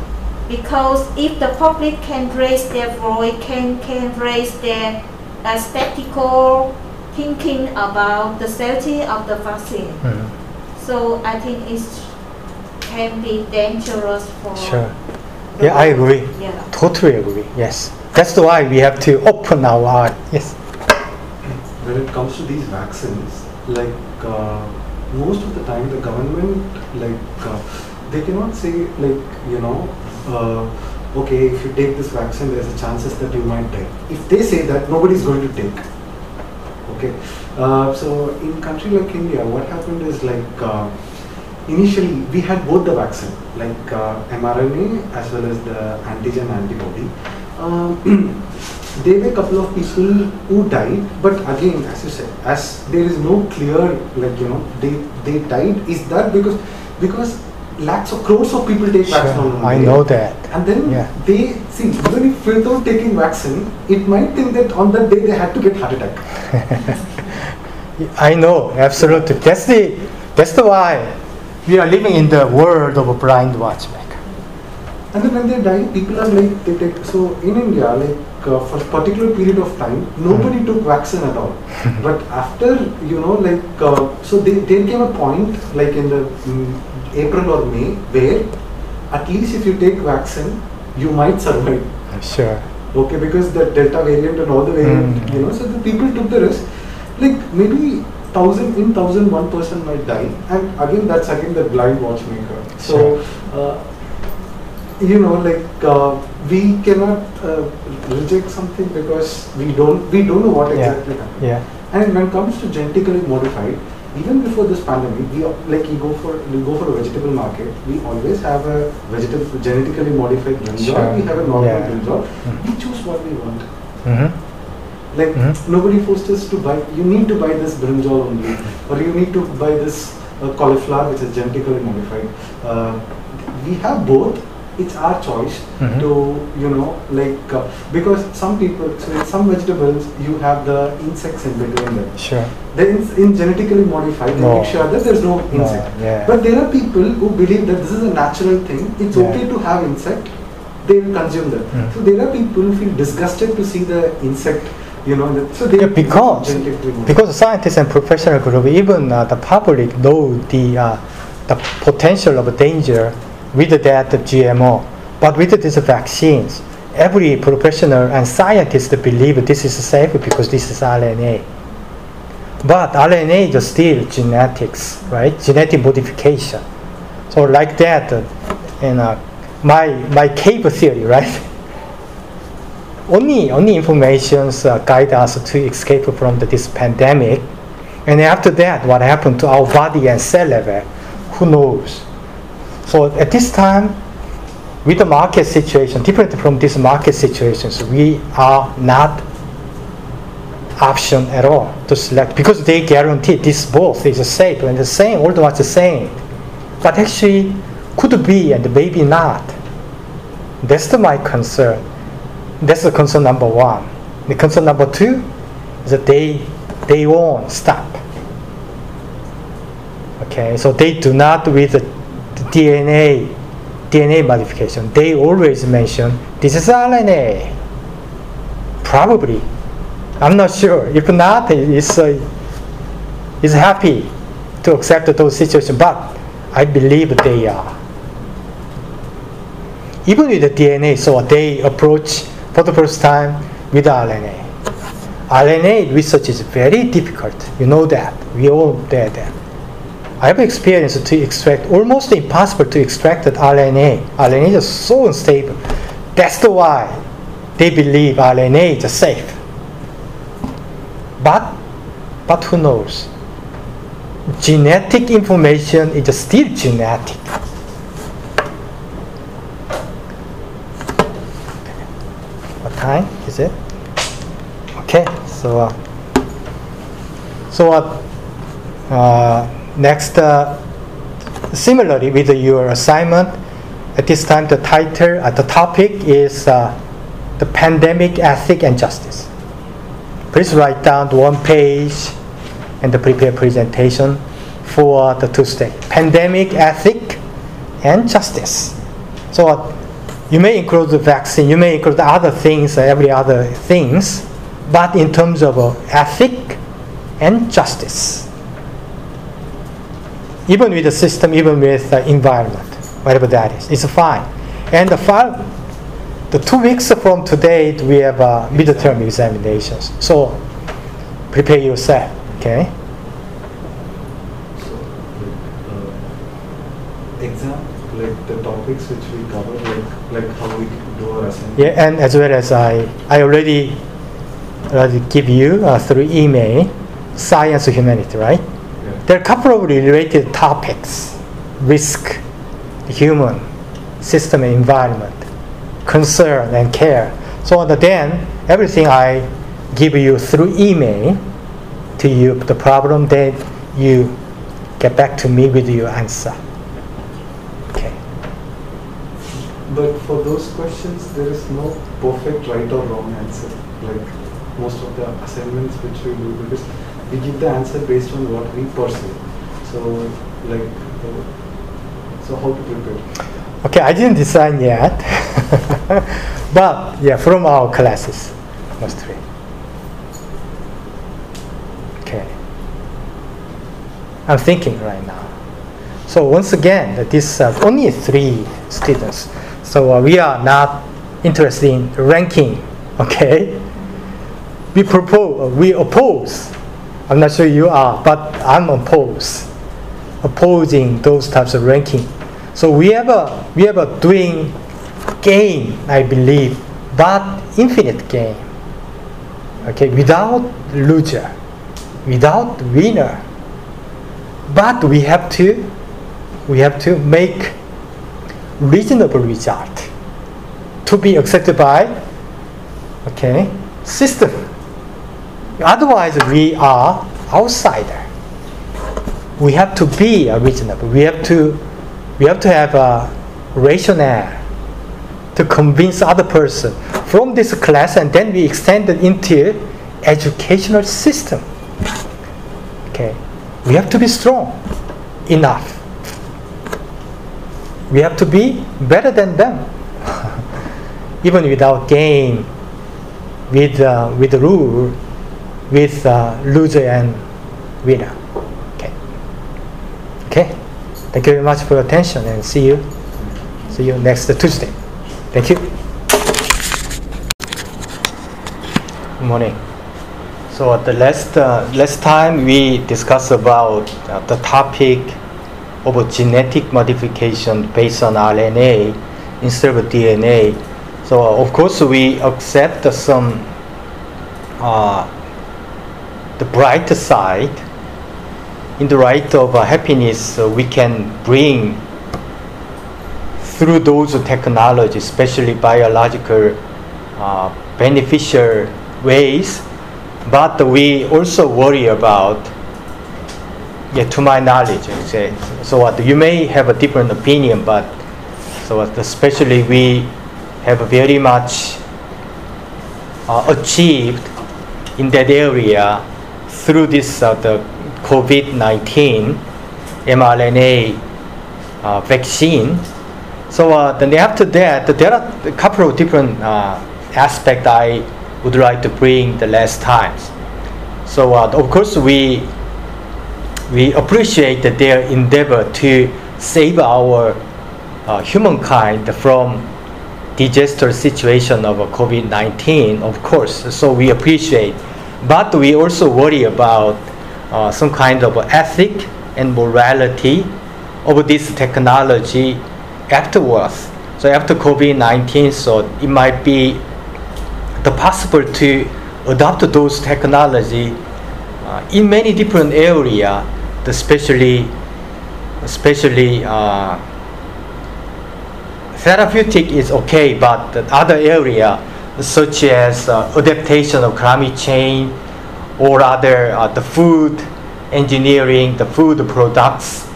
[SPEAKER 3] because if the public can raise their voice, can can raise their uh, skeptical thinking about the safety of the vaccine.
[SPEAKER 1] Mhm.
[SPEAKER 3] So I think it can be dangerous for.
[SPEAKER 1] Sure. Yeah, I agree.
[SPEAKER 3] Yeah.
[SPEAKER 1] Totally agree. Yes. That's why we have to open our eye. Yes.
[SPEAKER 2] when it comes to these vaccines, like uh, most of the time, the government, like uh, they cannot say, like you know, uh, okay, if you take this vaccine, there's a chances that you might die. If they say that, nobody's going to take. Okay, uh, so in country like India, what happened is like uh, initially we had both the vaccine, like uh, mRNA as well as the antigen antibody. Um, there were a couple of people who died, but again, as you said, as there is no clear, like you know, they they died. Is that because because lakhs of crores of people take vaccine
[SPEAKER 1] Sure.
[SPEAKER 2] one
[SPEAKER 1] I know that.
[SPEAKER 2] And then
[SPEAKER 1] Yeah.
[SPEAKER 2] they see even if without taking vaccine, it might think that on that day they had to get heart attack.
[SPEAKER 1] I know, absolutely. That's the that's the why we are living in the world of a blind watchmaker.
[SPEAKER 2] And then when they die, people are like they take. So in India, like uh, for a particular period of time, nobody took vaccine at all. but after you know, like uh, so, they, there came a point like in the mm, April or May where at least if you take vaccine, you might survive.
[SPEAKER 1] Sure.
[SPEAKER 2] Okay, because the Delta variant and all the variant,
[SPEAKER 1] Mm.
[SPEAKER 2] you know, so the people took the risk. Like maybe thousand in thousand one person might die, and again that's again the blind watchmaker. So, uh, you know, like uh, we cannot uh, reject something because we don't we don't know what
[SPEAKER 1] Yeah.
[SPEAKER 2] exactly happened.
[SPEAKER 1] Yeah.
[SPEAKER 2] And when it comes to genetically modified, even before this pandemic, we like you go for you go for a vegetable market. We always have a vegetable genetically modified brinjal.
[SPEAKER 1] Sure.
[SPEAKER 2] We have a normal
[SPEAKER 1] Yeah.
[SPEAKER 2] brinjal.
[SPEAKER 1] Mm.
[SPEAKER 2] We choose what we want.
[SPEAKER 1] hmm
[SPEAKER 2] Like
[SPEAKER 1] Mhm.
[SPEAKER 2] nobody forced us to buy. You need to buy this brinjal only, or you need to buy this uh, cauliflower which is genetically modified. Uh, we have both. It's our choice
[SPEAKER 1] Mhm.
[SPEAKER 2] to you know like uh, because some people so in some vegetables you have the insects in between them.
[SPEAKER 1] Sure.
[SPEAKER 2] Then in, in genetically modified, they
[SPEAKER 1] No.
[SPEAKER 2] make sure that there's no
[SPEAKER 1] No,
[SPEAKER 2] insect.
[SPEAKER 1] yeah.
[SPEAKER 2] But there are people who believe that this is a natural thing. It's
[SPEAKER 1] Yeah.
[SPEAKER 2] okay to have insect. They will consume them.
[SPEAKER 1] Mm.
[SPEAKER 2] So there are people who feel disgusted to see the insect. You know, so they
[SPEAKER 1] Yeah, because because scientists and professional group, even uh, the public know the uh, the potential of danger with that GMO. But with these vaccines, every professional and scientist believe this is safe because this is RNA. But RNA is still genetics, right? Genetic modification. So like that, in my my cave theory, right? only only informations uh, guide us to escape from the, this pandemic and after that what happened to our body and cell level who knows so at this time with the market situation different from these market situations we are not option at all to select because they guarantee this both is safe and the same all the same but actually could be and maybe not that's the, my concern that's the concern number one. The concern number two is that they they won't stop. Okay, so they do not with the DNA DNA modification. They always mention this is RNA. Probably, I'm not sure. If not, it's uh, it's happy to accept those situations. But I believe they are even with the DNA, so they approach for the first time with RNA. RNA research is very difficult. You know that. We all know that. I have experience to extract almost impossible to extract that RNA. RNA is so unstable. That's the why they believe RNA is safe. But but who knows? Genetic information is still genetic. What time is it? Okay, so uh, so uh, uh, next, uh, similarly with your assignment, at this time the title, uh, the topic is uh, the pandemic ethic and justice. Please write down one page and the prepare presentation for the Tuesday. Pandemic ethic and justice. So uh, you may include the vaccine, you may include other things, uh, every other things, but in terms of uh, ethic and justice. Even with the system, even with the environment, whatever that is, it's fine. And the file, the two weeks from today, we have uh, midterm examinations. So prepare yourself, okay?
[SPEAKER 4] So, uh, exam, like the topics which we cover, like like how we do our assignment.
[SPEAKER 1] Yeah, and as well as I, I already, already give you uh, through email, science or humanity, right? There are a couple of related topics: risk, human, system environment, concern and care. So then everything I give you through email to you the problem, then you get back to me with your answer. Okay.
[SPEAKER 4] But for those questions, there is no perfect right or wrong answer. Like most of the assignments which we do, because we give the answer based on what we perceive. So, like, uh, so how to prepare?
[SPEAKER 1] Okay, I didn't design yet, but yeah, from our classes, mostly. Okay, I'm thinking right now. So once again, this uh, only three students, so uh, we are not interested in ranking. Okay, we propose, we oppose. I'm not sure you are, but I'm opposed, opposing those types of ranking. So we have a we have a doing game, I believe, but infinite game. Okay, without loser, without winner. But we have to we have to make reasonable result to be accepted by okay system. Otherwise, we are outsider. We have to be reasonable. We have to we have to have a rationale to convince other person from this class and then we extend it into educational system okay we have to be strong enough we have to be better than them even without game with uh, with rule with uh, loser and winner okay okay Thank you very much for your attention and see you. See you next Tuesday. Thank you. Good morning. So at the last uh, last time we discussed about uh, the topic of genetic modification based on RNA instead of DNA. So of course we accept some uh, the bright side in the right of uh, happiness uh, we can bring through those technologies, especially biological uh, beneficial ways. But we also worry about, yeah, to my knowledge, I say. So what you may have a different opinion, but so what, especially we have very much uh, achieved in that area through this uh, the COVID-19 mRNA uh, vaccine. So uh, then after that, there are a couple of different aspects I would like to bring the last times. So of course we we appreciate their endeavor to save our uh, humankind from disastrous situation of COVID-19, of course. So we appreciate, but we also worry about uh, some kind of ethic and morality of this technology afterwards. So after COVID-19, so it might be the possible to adopt those technology uh, in many different area, especially especially uh, therapeutic is okay, but the other area such as uh, adaptation of climate change or other uh, the food engineering, the food products,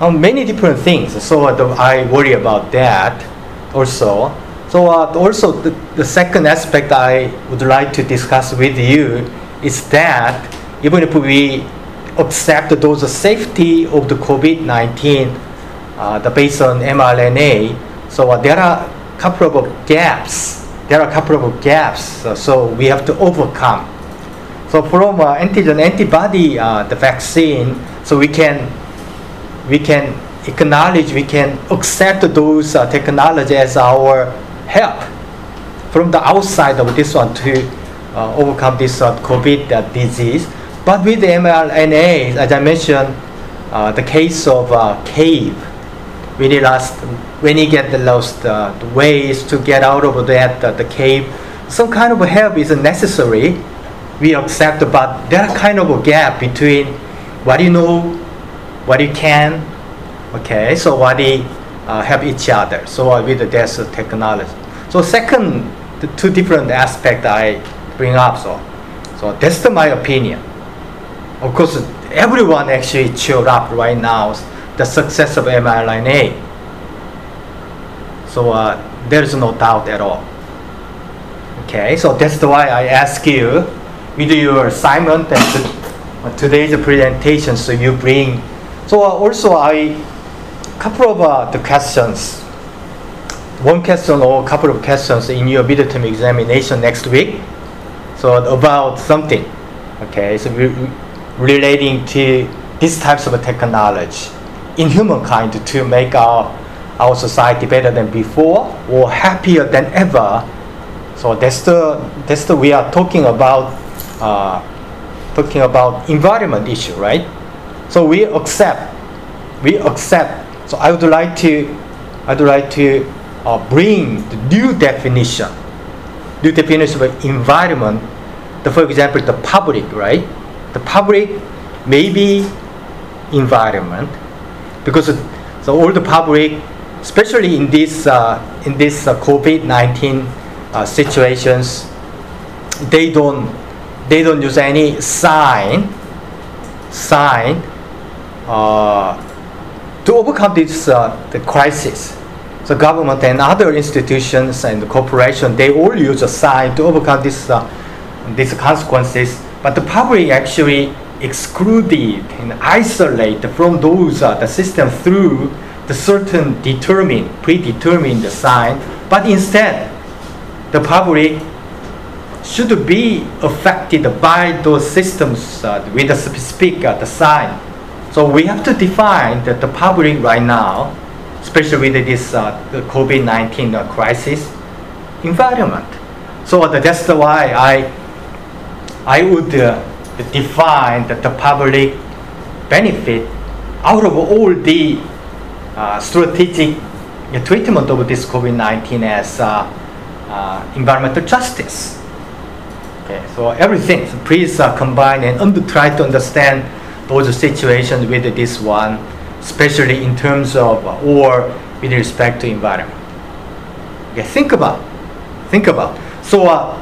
[SPEAKER 1] um, many different things. So uh, I worry about that also. So uh, also the, the second aspect I would like to discuss with you is that even if we accept those safety of the COVID-19 uh, the based on mRNA, so uh, there are a couple of gaps. There are a couple of gaps, uh, so we have to overcome. So from uh, antigen antibody, uh, the vaccine, so we can we can acknowledge, we can accept those uh, technology as our help from the outside of this one to uh, overcome this uh, COVID uh, disease. But with mRNA, as I mentioned, the case of cave, he lost, when he get the lost uh, the ways to get out of that uh, the cave, some kind of help is necessary. We accept, but there are kind of a gap between what you know, what you can, okay. So what they uh, help each other. So uh, with this technology. So second, the two different aspects I bring up. So, so that's my opinion. Of course, everyone actually cheered up right now the success of mRNA. So uh, there is no doubt at all. Okay, so that's why I ask you with your assignment and today's presentation. So you bring. So uh, also I couple of uh, the questions one question or a couple of questions in your midterm examination next week. So about something, okay, so re relating to these types of technology in humankind to make our, our society better than before or happier than ever. So that's the, that's the we are talking about, uh, talking about environment issue, right? So we accept, we accept. So I would like to, I would like to uh, bring the new definition, new definition of environment. The, for example, the public, right? The public may be environment because the old public, especially in this uh, in this uh, COVID-19 uh, situations, they don't they don't use any sign sign uh, to overcome this uh, the crisis the government and other institutions and the corporation, they all use a sign to overcome this, these consequences. But the public actually excluded and isolated from those uh, the system through the certain determined, predetermined sign. But instead, the public should be affected by those systems uh, with a specific uh, the sign. So we have to define that the public right now especially with this uh, COVID-19 uh, crisis environment. So that's why I, I would uh, define that the public benefit out of all the uh, strategic treatment of this COVID-19 as uh, uh, environmental justice. Okay, so everything, so please combine and under, try to understand those situations with this one especially in terms of or with respect to environment. Okay, think about, think about. So, uh,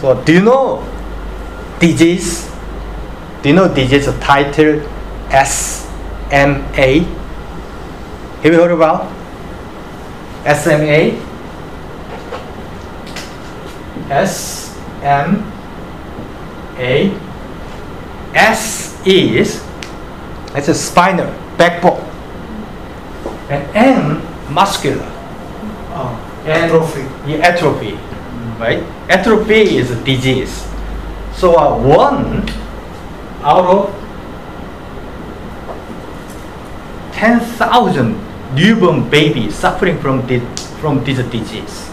[SPEAKER 1] so do you know disease? Do you know disease title SMA? Have you heard about SMA? S M A S is it's a spinal backbone. And M, muscular.
[SPEAKER 4] Oh, atrophy.
[SPEAKER 1] Yeah, atrophy, right? Atrophy is a disease. So uh, one out of 10,000 newborn babies suffering from this, from this disease.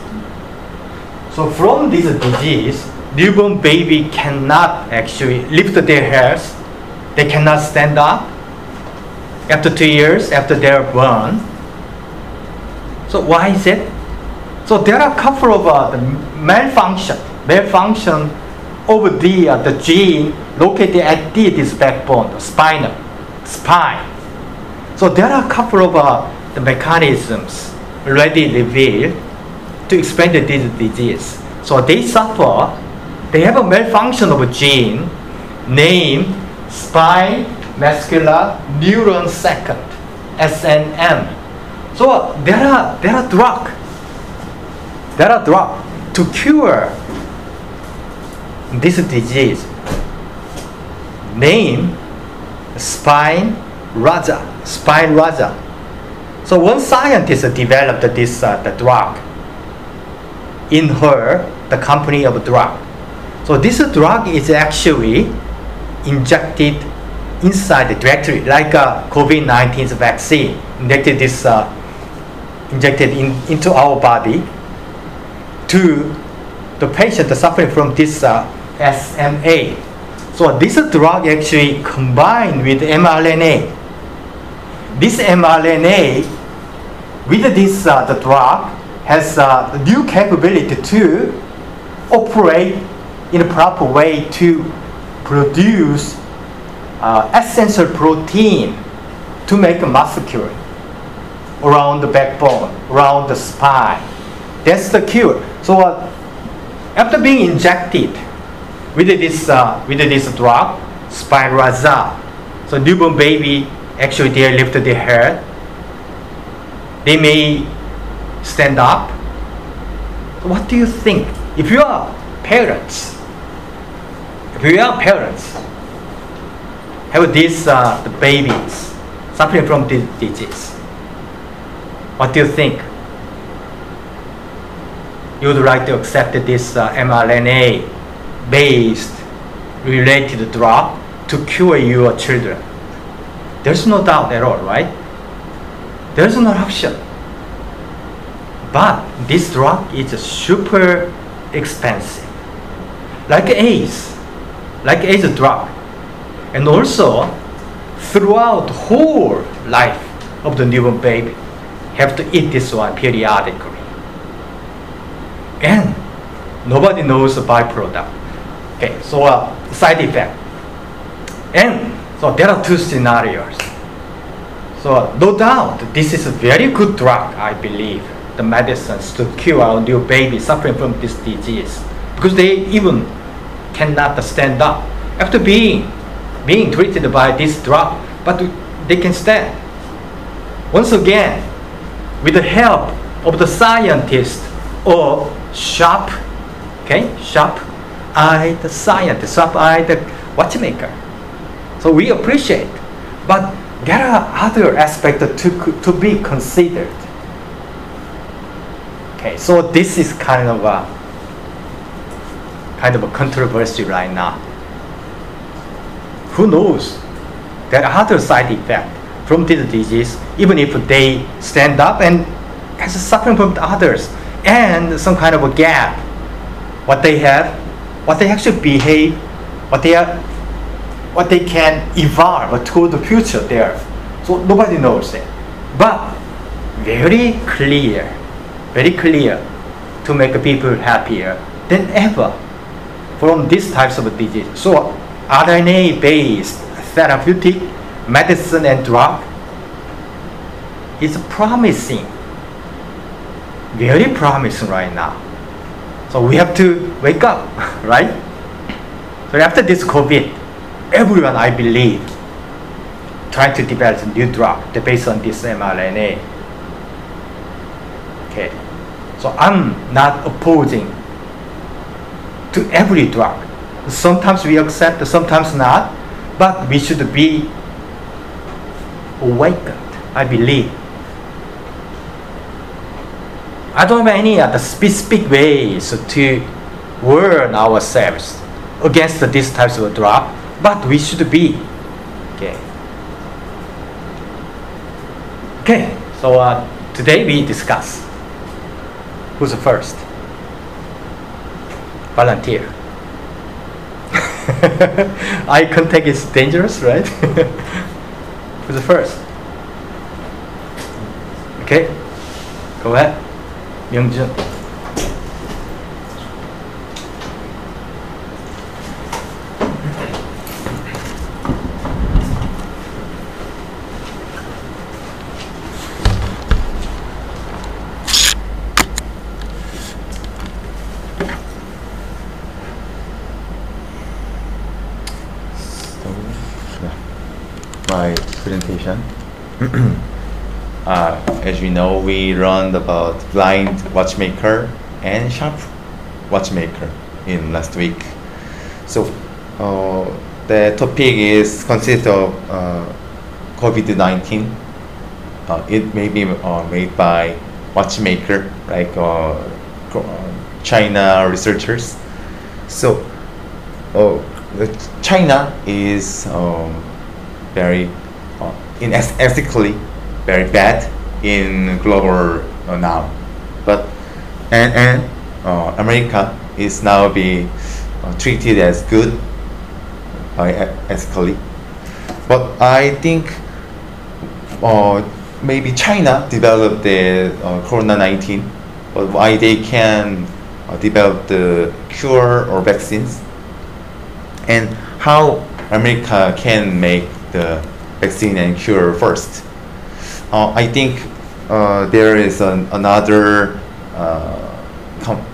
[SPEAKER 1] So from this disease, newborn baby cannot actually lift their heads, they cannot stand up, after two years after they're born. So why is it? So there are a couple of uh, the malfunction, malfunction of the uh, the gene located at the this backbone, the spinal, spine. So there are a couple of uh, the mechanisms already revealed. to explain the disease. So they suffer, they have a malfunction of a gene named spine muscular neuron second, SNM. So there are there are drug, there are drug to cure this disease. Name spine raja, Spinraza. So one scientist developed this uh, the drug in her the company of drug. So this drug is actually injected inside the directory like a COVID-19 vaccine, injected this uh, injected in, into our body to the patient suffering from this uh, SMA. So this drug actually combined with mRNA. This mRNA with this uh, the drug has uh, new capability to operate in a proper way to produce uh, essential protein to make a muscle around the backbone, around the spine. That's the cure. So uh, after being injected with this uh, with this drug, Spinraza, so newborn baby actually they lift their head. They may stand up. What do you think? If you are parents, if you are parents, have these uh, the babies suffering from this disease, what do you think? You would like to accept this uh, mRNA based related drug to cure your children? There's no doubt at all, right? There's no option. But this drug is super expensive. Like AIDS, like AIDS drug. And also, throughout whole life of the newborn baby, have to eat this one periodically. And nobody knows the byproduct. Okay, so uh, side effect. And so there are two scenarios. So no doubt, this is a very good drug, I believe, the medicines to cure our new baby suffering from this disease. Because they even cannot stand up after being being treated by this drug, but they can stand. Once again, with the help of the scientist or sharp, okay, sharp-eyed scientist, sharp-eyed watchmaker. So we appreciate, but there are other aspects to, to be considered. Okay, so this is kind of a kind of a controversy right now. Who knows? There are other side effects from this disease, even if they stand up and has suffering from the others, and some kind of a gap. What they have, what they actually behave, what they are, what they can evolve to the future there. So nobody knows it. But very clear, very clear to make people happier than ever from these types of disease. So RNA-based therapeutic medicine and drug is promising, very promising right now. So we have to wake up, right? So after this COVID, everyone, I believe, trying to develop a new drug based on this mRNA. Okay, so I'm not opposing to every drug. Sometimes we accept, sometimes not, but we should be awakened, I believe. I don't have any other specific ways to warn ourselves against these types of drug, but we should be. Okay. Okay, so uh, today we discuss who's the first? Volunteer. Eye contact is dangerous, right? Who's the first? Okay, go ahead. 명절
[SPEAKER 5] my presentation. uh, as we know, we learned about blind watchmaker and sharp watchmaker in last week. So uh, the topic is consist of uh, COVID-19. Uh, it may be uh, made by watchmaker like uh, China researchers. So uh, China is um, very uh, in ethically very bad in global uh, now, but and and uh, America is now be uh, treated as good by e- ethically, but I think uh, maybe China developed the uh, Corona nineteen, but why they can uh, develop the cure or vaccines and how America can make the vaccine and cure first. Uh, I think uh, there is an, another uh,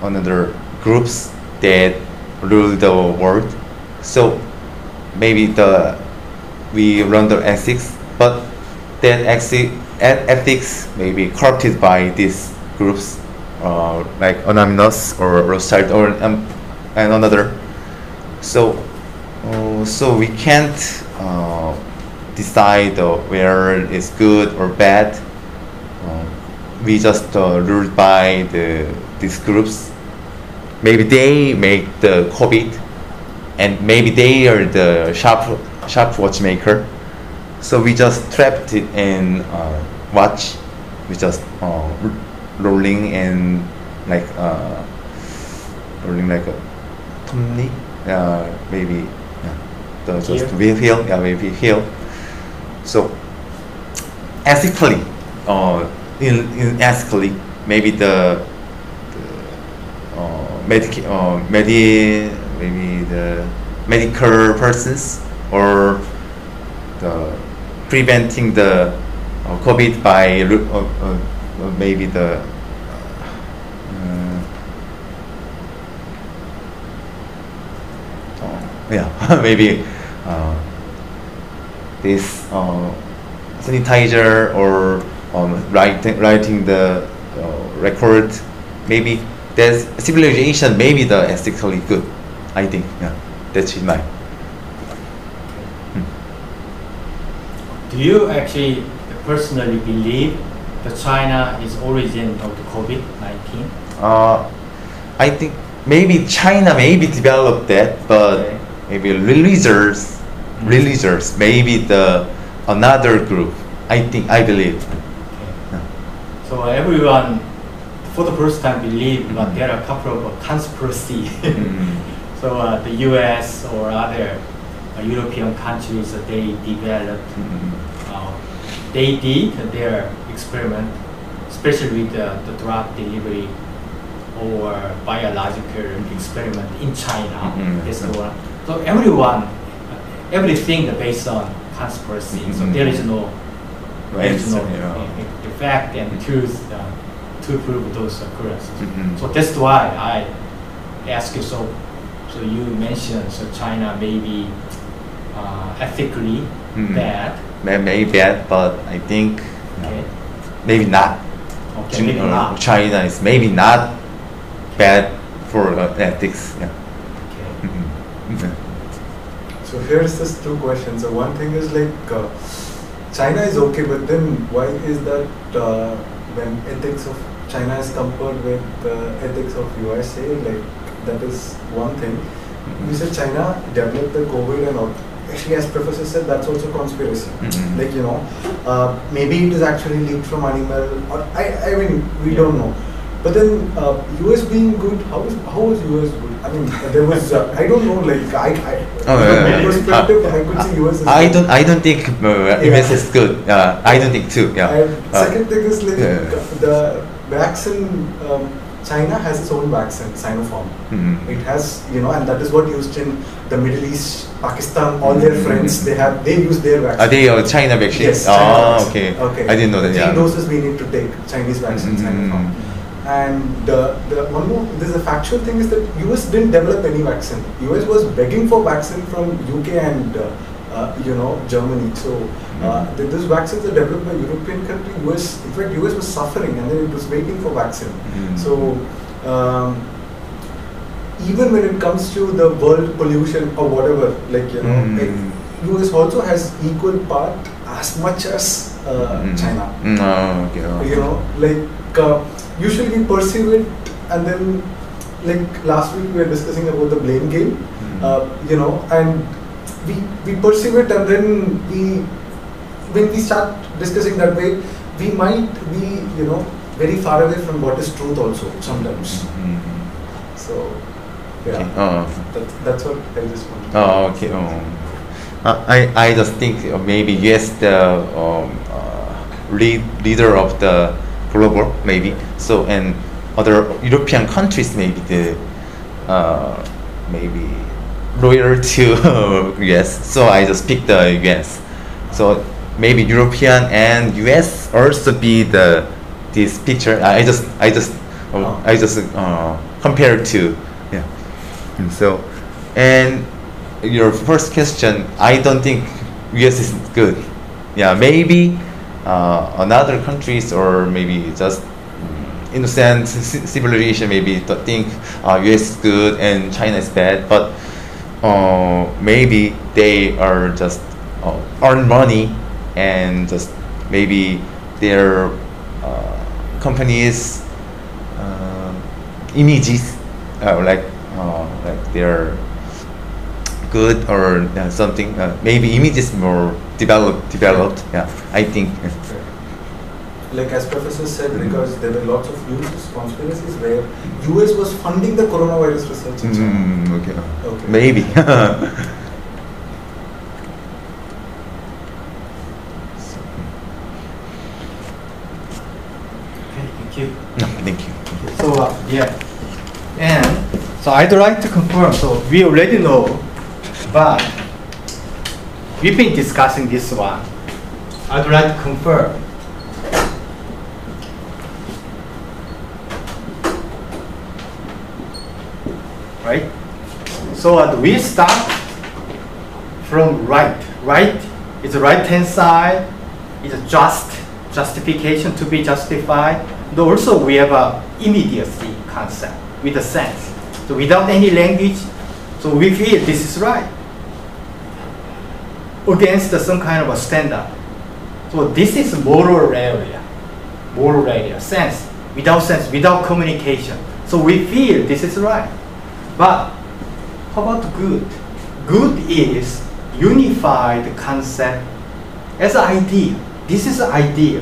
[SPEAKER 5] another groups that rule the world. So maybe the we run the ethics, but that ethic, ethics may be corrupted by these groups uh, like Anonymous or Rothschild or um, and another. So uh, so we can't decide uh, where it's good or bad. Uh, we just uh, ruled by the these groups. Maybe they make the COVID, and maybe they are the sharp sharp watchmaker. So we just trapped it in uh, watch. We just uh, rolling and like uh, rolling like a tummy. Uh, maybe yeah, the just wheel heel. Yeah, maybe heel. So ethically, uh, in, in ethically, maybe the, the uh, medic, uh, medi, maybe the medical persons or the preventing the uh, COVID by uh, uh, maybe the uh, uh, yeah maybe this uh, sanitizer or um, writing writing the uh, record maybe there's civilization maybe the ethically good I think yeah that's my
[SPEAKER 1] Do you actually personally believe that China is origin of the COVID-19?
[SPEAKER 5] Uh, I think maybe China maybe developed that, but
[SPEAKER 1] Okay.
[SPEAKER 5] maybe religious, religious, maybe the another group. I think I believe.
[SPEAKER 1] So everyone, for the first time, believe, but there are a couple of conspiracy.
[SPEAKER 5] Mm.
[SPEAKER 1] so uh, the U.S. or other uh, European countries, uh, they developed,
[SPEAKER 5] Mm.
[SPEAKER 1] uh, they did their experiment, especially with the, the drug delivery or biological experiment in China. That's the one. So everyone, everything based on conspiracy. So
[SPEAKER 5] Mhm.
[SPEAKER 1] there is no
[SPEAKER 5] Right, so, yeah.
[SPEAKER 1] uh, fact and truth uh, to prove those occurrences.
[SPEAKER 5] Mhm.
[SPEAKER 1] So that's why I ask you. So, so you mentioned so China may be uh, ethically
[SPEAKER 5] Mhm.
[SPEAKER 1] bad.
[SPEAKER 5] May- Maybe bad, but I think no,
[SPEAKER 1] Okay.
[SPEAKER 5] maybe not.
[SPEAKER 1] Okay.
[SPEAKER 5] Chin-
[SPEAKER 1] Maybe not.
[SPEAKER 5] China is maybe not bad for uh, ethics. Yeah.
[SPEAKER 2] So here's this two questions. So one thing is like uh, China is okay, but then why is that uh, when ethics of China is compared with the ethics of USA, like that is one thing. You said China developed the COVID and all. Actually, as professor said, that's also conspiracy.
[SPEAKER 5] Mhm.
[SPEAKER 2] Like you know, uh, maybe it is actually leaked from animal, or I, I mean, we
[SPEAKER 1] Yeah.
[SPEAKER 2] don't know. But then uh, US being good, how is how was US good? I mean, there was uh, I don't know. Like I, I
[SPEAKER 5] Oh, yeah, yeah.
[SPEAKER 2] perspective, I could see US.
[SPEAKER 5] I
[SPEAKER 2] good.
[SPEAKER 5] don't. I don't think uh,
[SPEAKER 2] Yeah.
[SPEAKER 5] US is good. Uh, I don't think too. Yeah.
[SPEAKER 2] And
[SPEAKER 5] Uh,
[SPEAKER 2] second thing is like
[SPEAKER 5] yeah.
[SPEAKER 2] the vaccine. Um, China has its own vaccine, Sinopharm.
[SPEAKER 5] mhm.
[SPEAKER 2] It has, you know, and that is what used in the Middle East, Pakistan, all their
[SPEAKER 5] Mm.
[SPEAKER 2] friends. They have they use their vaccine.
[SPEAKER 5] Are they uh, China vaccine?
[SPEAKER 2] Yes. China
[SPEAKER 5] Oh,
[SPEAKER 2] vaccine.
[SPEAKER 5] okay.
[SPEAKER 2] Okay.
[SPEAKER 5] I didn't know that.
[SPEAKER 2] Three
[SPEAKER 5] Yeah.
[SPEAKER 2] doses we need to take Chinese vaccine,
[SPEAKER 5] Mhm.
[SPEAKER 2] Sinopharm. And uh, the one more, there's a factual thing is that US didn't develop any vaccine. US was begging for vaccine from UK and uh, uh, you know, Germany. So uh,
[SPEAKER 5] Mm.
[SPEAKER 2] th- those vaccines are developed by European country. US, in fact, US was suffering and then it was waiting for vaccine.
[SPEAKER 5] Mm.
[SPEAKER 2] So um, even when it comes to the world pollution or whatever, like you know,
[SPEAKER 5] Mm.
[SPEAKER 2] it, US also has equal part as much as uh,
[SPEAKER 5] Mm.
[SPEAKER 2] China.
[SPEAKER 5] Mm, oh, okay. oh.
[SPEAKER 2] You know, like uh, usually we perceive it, and then like last week we were discussing about the blame game.
[SPEAKER 5] Mm.
[SPEAKER 2] Uh, you know, and we we perceive it, and then we when we start discussing that way, we might be you know very far away from what is truth also sometimes.
[SPEAKER 5] Mm.
[SPEAKER 2] So yeah,
[SPEAKER 5] Okay. Oh.
[SPEAKER 2] that, that's what I just wanted. to
[SPEAKER 5] Oh, okay.
[SPEAKER 2] say.
[SPEAKER 5] Uh, I, I just think uh, maybe yes, the um, uh, lead, leader of the global maybe. So and other European countries maybe the uh, maybe loyal to US. So I just picked the US. So maybe European and US also be the this picture. I just I just uh,
[SPEAKER 2] Oh.
[SPEAKER 5] I just uh, compare to yeah. And so and your first question, I don't think US is good. Yeah, maybe uh, another countries or maybe just mm, innocent ci- civilization maybe think uh, US is good and China is bad, but uh, maybe they are just uh, earn money and just maybe their uh, companies uh, images uh, like uh, like they're good or uh, something uh, maybe images more developed developed yeah I think
[SPEAKER 2] Like as Professor said, because there were lots of news conspiracies where US was funding the coronavirus research in China.
[SPEAKER 5] mm, okay
[SPEAKER 2] Okay.
[SPEAKER 5] maybe
[SPEAKER 1] Okay, thank you.
[SPEAKER 5] no, thank you
[SPEAKER 1] So, uh, yeah. And so I'd like to confirm, so we already know, but we've been discussing this one. I'd like to confirm. Right? So uh, we start from right. Right is the right hand side, is just justification to be justified. And also we have a immediacy concept with a sense. So without any language, so we feel this is right against some kind of a standard. So this is moral area, moral area, sense, without sense, without communication. So we feel this is right. But how about good? Good is unified concept as an idea. This is an idea.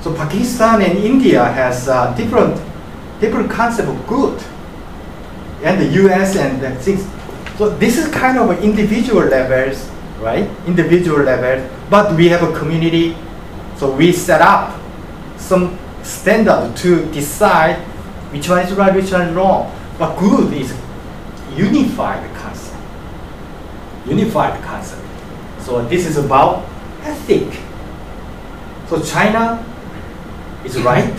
[SPEAKER 1] So Pakistan and India has uh, different different concept of good, and the U.S. and the things. So this is kind of individual levels, right? Individual level, but we have a community, so we set up some standard to decide which one is right, which one is wrong. But good is unified concept. Unified concept. So this is about ethic. So China is right.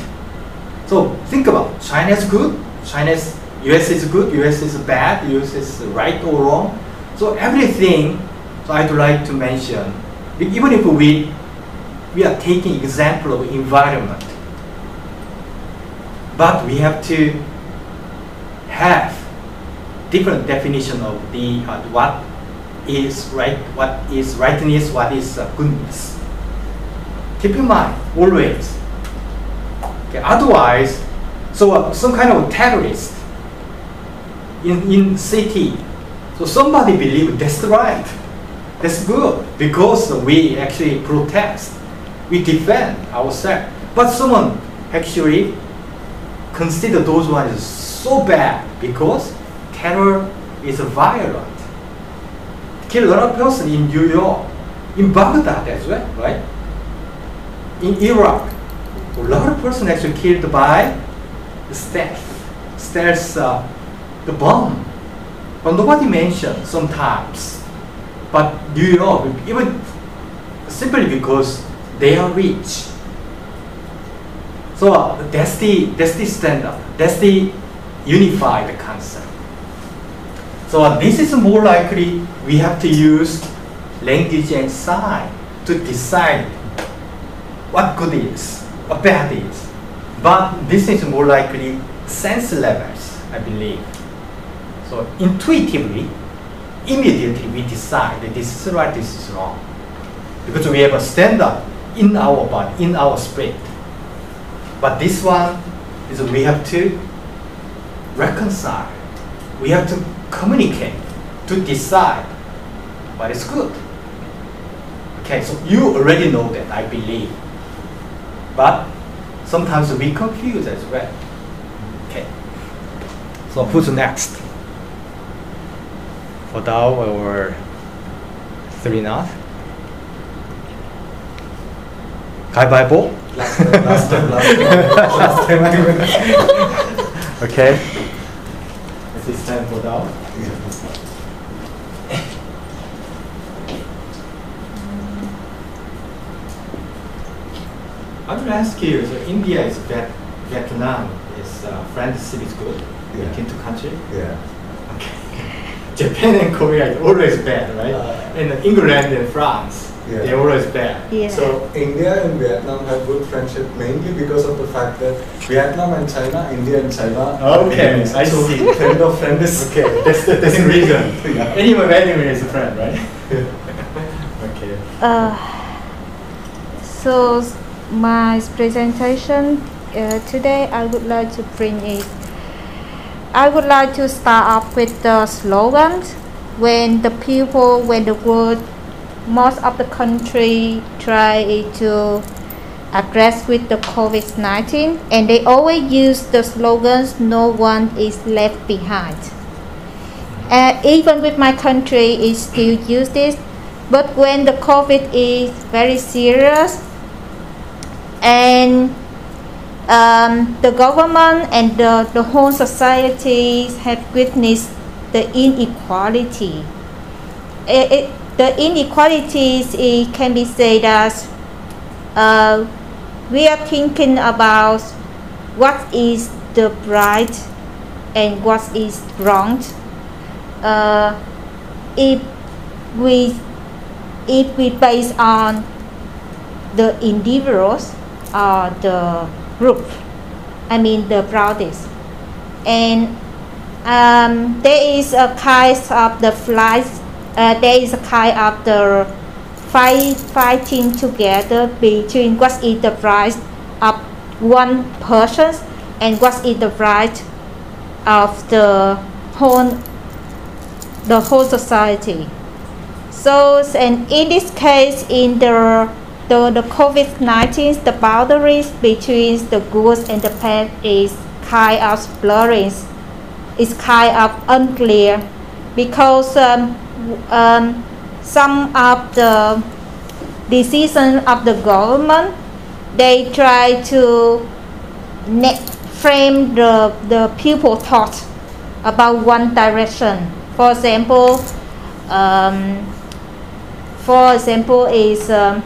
[SPEAKER 1] So think about China is good, China is US is good, US is bad, US is right or wrong. So everything. So I'd like to mention, even if we we are taking example of environment, but we have to have different definition of the uh, what is right, what is rightness, what is uh, goodness. Keep in mind always. Okay, otherwise, so uh, some kind of terrorist in in city, so somebody believe that's right, that's good because we actually protest, we defend ourselves. But someone actually consider those ones so bad because terror is violent. Kill a lot of person in New York, in Baghdad as well, right? In Iraq, a lot of person actually killed by the stealth, stealth, uh, the bomb. But nobody mentioned sometimes. But New York, even simply because they are rich. So that's the that's the standard. That's the unified concept. So this is more likely we have to use language and sign to decide what good is, what bad is. But this is more likely sense levels, I believe. So intuitively, immediately we decide that this is right, this is wrong. Because we have a standard in our body, in our spirit. But this one is we have to reconcile. We have to communicate to decide what is good. Okay, so you already know that, I believe. But sometimes we confuse as well. Okay. So who's next? for Dow or 3 knot. Kai by ball?
[SPEAKER 4] Last time, last time, last time.
[SPEAKER 1] Okay. Is this time for Dow? I want to ask you, so India is Viet Vietnam, is uh, friend cities good,
[SPEAKER 4] yeah.
[SPEAKER 1] between two countries.
[SPEAKER 4] Yeah.
[SPEAKER 1] Okay. Japan and Korea is always bad, right?
[SPEAKER 4] Uh,
[SPEAKER 1] and England and France,
[SPEAKER 4] Yeah.
[SPEAKER 1] they're always bad.
[SPEAKER 6] Yeah.
[SPEAKER 4] So India and Vietnam have good friendship mainly because of the fact that Vietnam and China, India and China. are
[SPEAKER 1] Okay,
[SPEAKER 4] enemies.
[SPEAKER 1] I
[SPEAKER 4] so
[SPEAKER 1] see.
[SPEAKER 4] Friend of friend is
[SPEAKER 1] Okay, that's the, that's the reason.
[SPEAKER 4] Yeah.
[SPEAKER 1] Anyway, anyway, is a friend, right? okay.
[SPEAKER 3] Uh, so my presentation uh, today I would like to bring it. I would like to start off with the slogans when the people, when the world, most of the country try to address with the COVID-19 and they always use the slogans no one is left behind. Uh, even with my country, it still use this. But when the COVID is very serious, and um, the government and the, the whole society have witnessed the inequality. It, it, the inequalities it can be said as uh, we are thinking about what is the right and what is wrong. Uh, if we if we base on the individuals or the group, I mean the brothers, and um, there is a kind of the flights. Uh, there is a kind of the fight fighting together between what is the right of one person and what is the right of the whole the whole society. So, and in this case, in the the, the COVID-19, the boundaries between the good and the bad is kind of blurring. It's kind of unclear because um, um, some of the decisions of the government they try to frame the, the people thought about one direction. For example, um, for example, is um,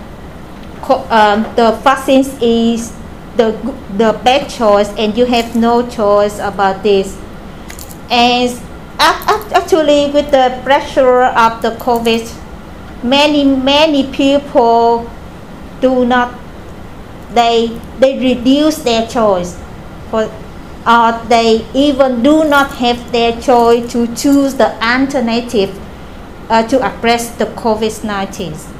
[SPEAKER 3] um, the vaccines is the the best choice, and you have no choice about this. And ac- ac- actually, with the pressure of the COVID, many many people do not they they reduce their choice for or they even do not have their choice to choose the alternative uh, to address the COVID-19.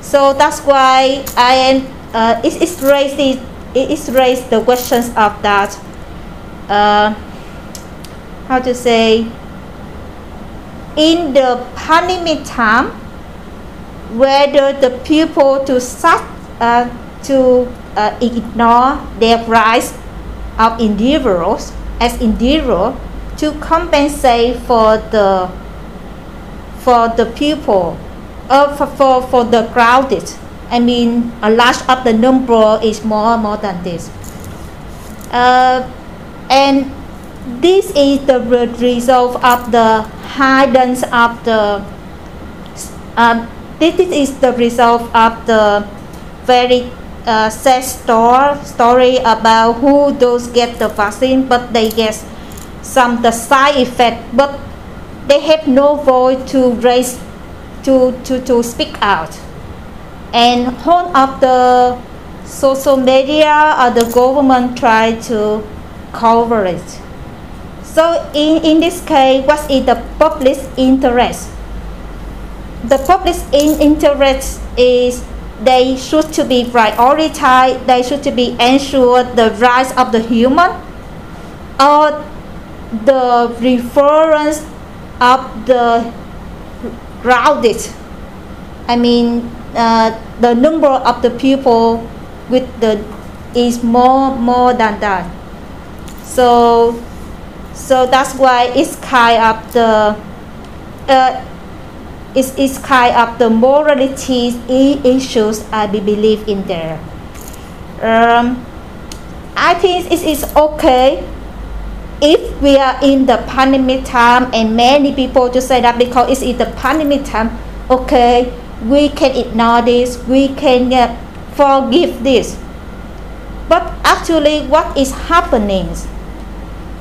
[SPEAKER 3] So that's why I uh, it, it's raised it, it's raised the questions of that uh, how to say in the pandemic time whether the people to such uh, to uh, ignore their rights of individuals as individual to compensate for the for the people uh, for, for, for the crowded. I mean a large of the number is more more than this. Uh, and this is the result of the hidden of the um, this is the result of the very uh, sad story, about who those get the vaccine but they get some the side effect. But they have no voice to raise to, to, to speak out. And one of the social media or the government try to cover it. So in, in this case, what is the public interest? The public in interest is they should to be prioritized, they should to be ensured the rights of the human or the reference of the crowded. I mean, uh, the number of the people with the is more more than that. So, so that's why it's kind of the uh, it's, it's kind of the morality issues I believe in there. Um, I think it is okay if we are in the pandemic time and many people just say that because it's in the pandemic time, okay, we can ignore this, we can uh, forgive this. But actually, what is happening?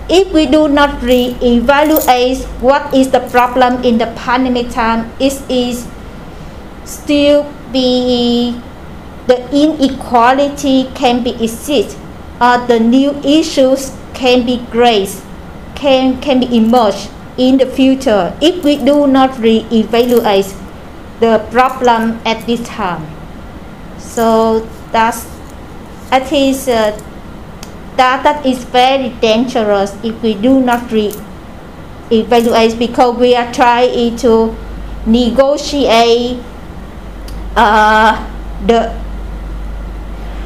[SPEAKER 3] If we do not re-evaluate what is the problem in the pandemic time, it is still be the inequality can be exist or the new issues can be raised, can, can be emerged in the future if we do not re-evaluate the problem at this time. So that's I think uh, that that is very dangerous if we do not re- evaluate because we are trying to negotiate uh, the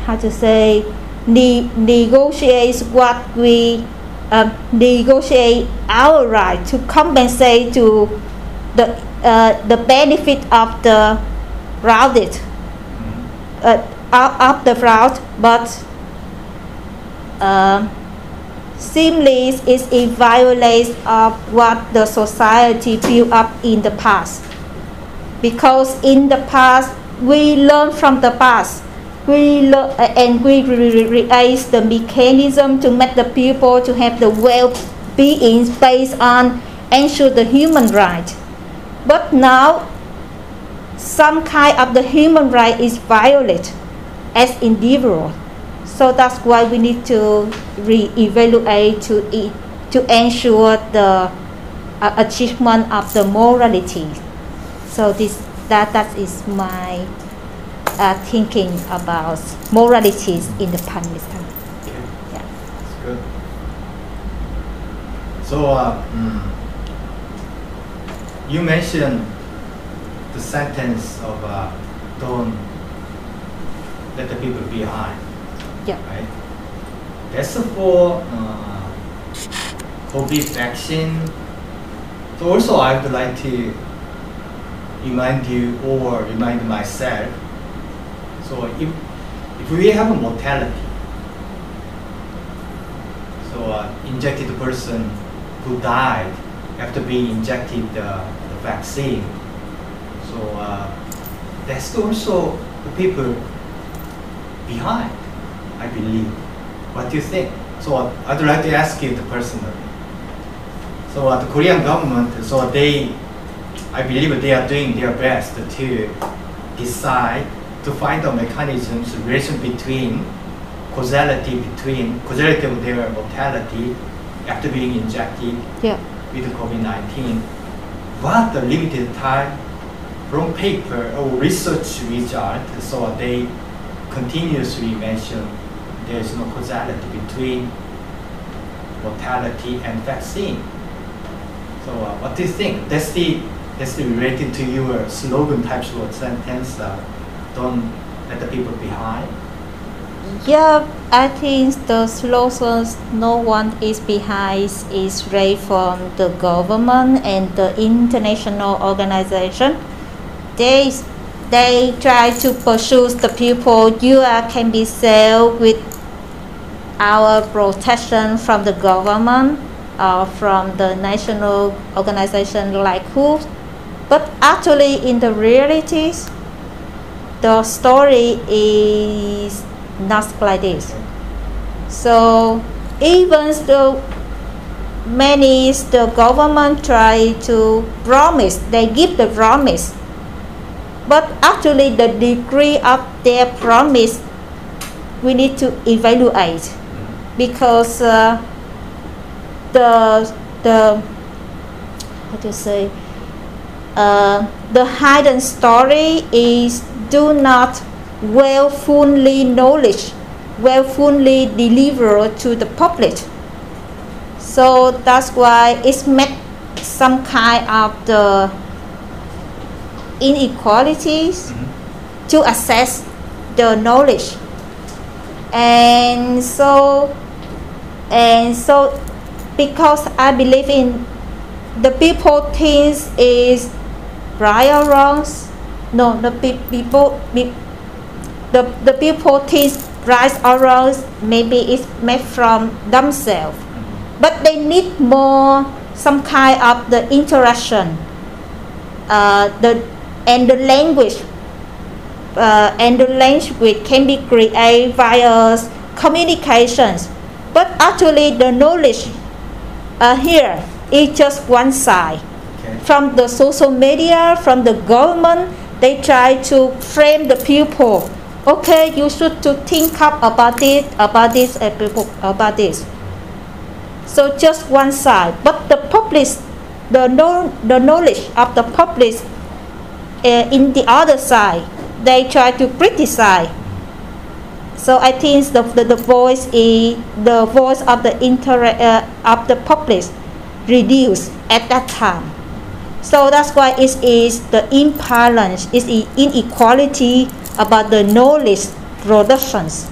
[SPEAKER 3] how to say ne- negotiate what we um, negotiate our right to compensate to the uh, the benefit of the routed uh, of the fraud, but uh, simply is a violation of what the society built up in the past. Because in the past, we learn from the past. We uh, and we create the mechanism to make the people to have the well-being based on ensure the human right. But now, some kind of the human right is violated as individual. So that's why we need to re-evaluate to to ensure the uh, achievement of the morality. So this that that is my uh, thinking about moralities in the Pakistan.
[SPEAKER 1] Okay.
[SPEAKER 3] Yeah.
[SPEAKER 1] That's good. So, uh, mm, you mentioned the sentence of uh, don't let the people behind,
[SPEAKER 3] Yeah.
[SPEAKER 1] right? That's for uh, COVID vaccine. So also, I would like to remind you or remind myself. So if if we have a mortality, so uh, injected person who died after being injected uh, the vaccine. So uh, that's also the people behind, I believe. What do you think? So uh, I'd like to ask you the personally. So uh, the Korean government, so they, I believe they are doing their best to decide to find the mechanisms, relation between causality between causality of their mortality after being injected
[SPEAKER 3] Yeah.
[SPEAKER 1] with COVID-19. But the limited time from paper or research result, so they continuously mention there is no causality between mortality and vaccine. So uh, what do you think? That's the that's the related to your slogan types of sentence. Uh, don't let the people behind.
[SPEAKER 3] Yeah, I think the slogans "No one is behind" is raised from the government and the international organization. They they try to pursue the people. You are, can be safe with our protection from the government or from the national organization like WHO. But actually, in the realities, the story is not like this. So even though many the government try to promise, they give the promise but actually the degree of their promise we need to evaluate because uh, the the how to say uh, the hidden story is do not well fully knowledge well fully delivered to the public. So that's why it's met some kind of the inequalities to access the knowledge. And so and so because i believe in the people thinks is right or wrong no the pe- people the, the people thinks right or wrong maybe it's made from themselves. But they need more some kind of the interaction uh, the and the language uh, and the language can be created via communications. But actually the knowledge uh, here is just one side. From the social media from the government they try to frame the people. Okay you should to think up about this about this uh, about this. So just one side. But the public the know, the knowledge of the public uh, in the other side they try to criticize. So i think the, the, the voice is the voice of the inter uh, of the public reduced at that time so that's why it is the imbalance is the inequality about the knowledge productions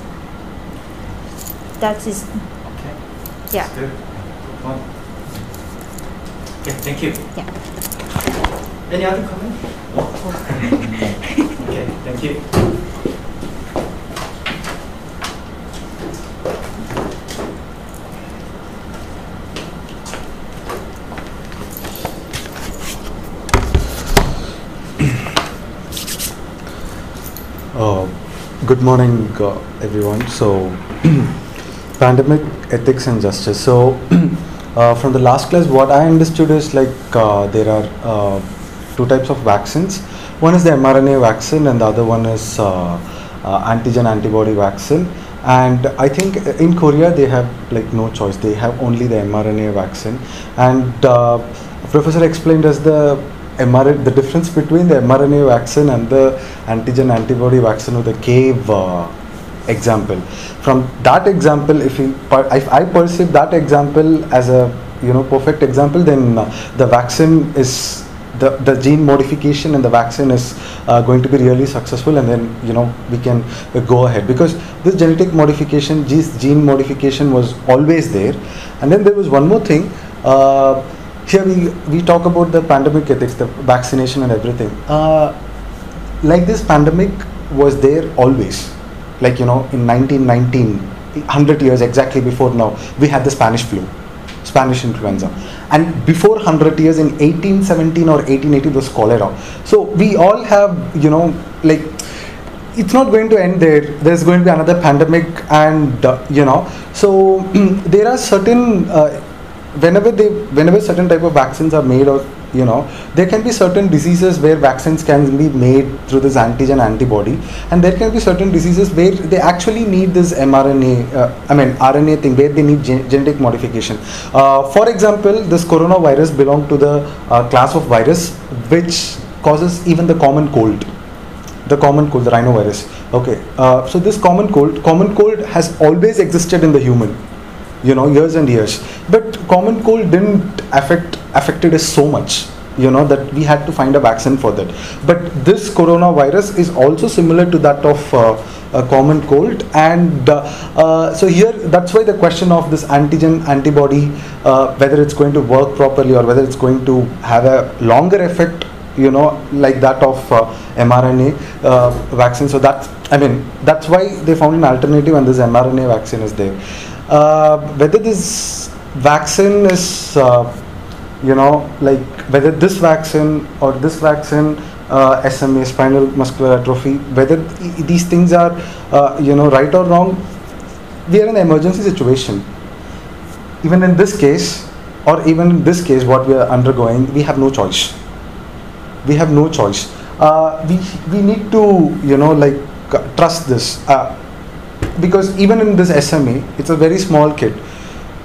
[SPEAKER 3] that is
[SPEAKER 1] Okay.
[SPEAKER 3] yeah
[SPEAKER 1] Good. Good point. Okay, thank you.
[SPEAKER 3] yeah
[SPEAKER 1] Any other comment? okay, thank you.
[SPEAKER 2] Uh, good morning, uh, everyone. So, pandemic ethics and justice. So, uh, from the last class, what I understood is like uh, there are uh, two types of vaccines. One is the mRNA vaccine, and the other one is uh, antigen antibody vaccine. And I think in Korea they have like no choice; they have only the mRNA vaccine. And Professor explained us the the difference between the mRNA vaccine and the antigen antibody vaccine or the cave uh, example. From that example, if, you, if I perceive that example as a you know perfect example, then uh, the vaccine is the, the gene modification and the vaccine is uh, going to be really successful and then you know we can uh, go ahead because this genetic modification this gene modification was always there and then there was one more thing uh, here we, we talk about the pandemic ethics the vaccination and everything. Uh, like this pandemic was there always. Like you know in 1919 100 years exactly before now we had the spanish flu spanish influenza. And before 100 years in 1817 or 1880 was cholera. So we all have you know like it's not going to end there. There's going to be another pandemic and uh, you know. So there are certain uh, whenever they whenever certain type of vaccines are made or you know there can be certain diseases where vaccines can be made through this antigen antibody and there can be certain diseases where they actually need this mrna uh, i mean rna thing where they need gen- genetic modification. Uh, for example this coronavirus belong to the uh, class of virus which causes even the common cold the common cold the rhinovirus. Okay uh, so this common cold common cold has always existed in the human you know years and years. But common cold didn't affect affected us so much you know that we had to find a vaccine for that. But this coronavirus is also similar to that of uh, a common cold. And uh, uh, so here that's why the question of this antigen antibody uh, whether it's going to work properly or whether it's going to have a longer effect you know like that of uh, mrna uh, vaccine. So that's i mean that's why they found an alternative and this mrna vaccine is there. uh, whether this vaccine is uh, you know like whether this vaccine or this vaccine uh, sma spinal muscular atrophy whether these things are uh, you know right or wrong we are in an emergency situation. Even in this case or even in this case what we are undergoing we have no choice. We have no choice. Uh, we we need to you know like uh, trust this. Uh, because even in this SMA, it's a very small kid.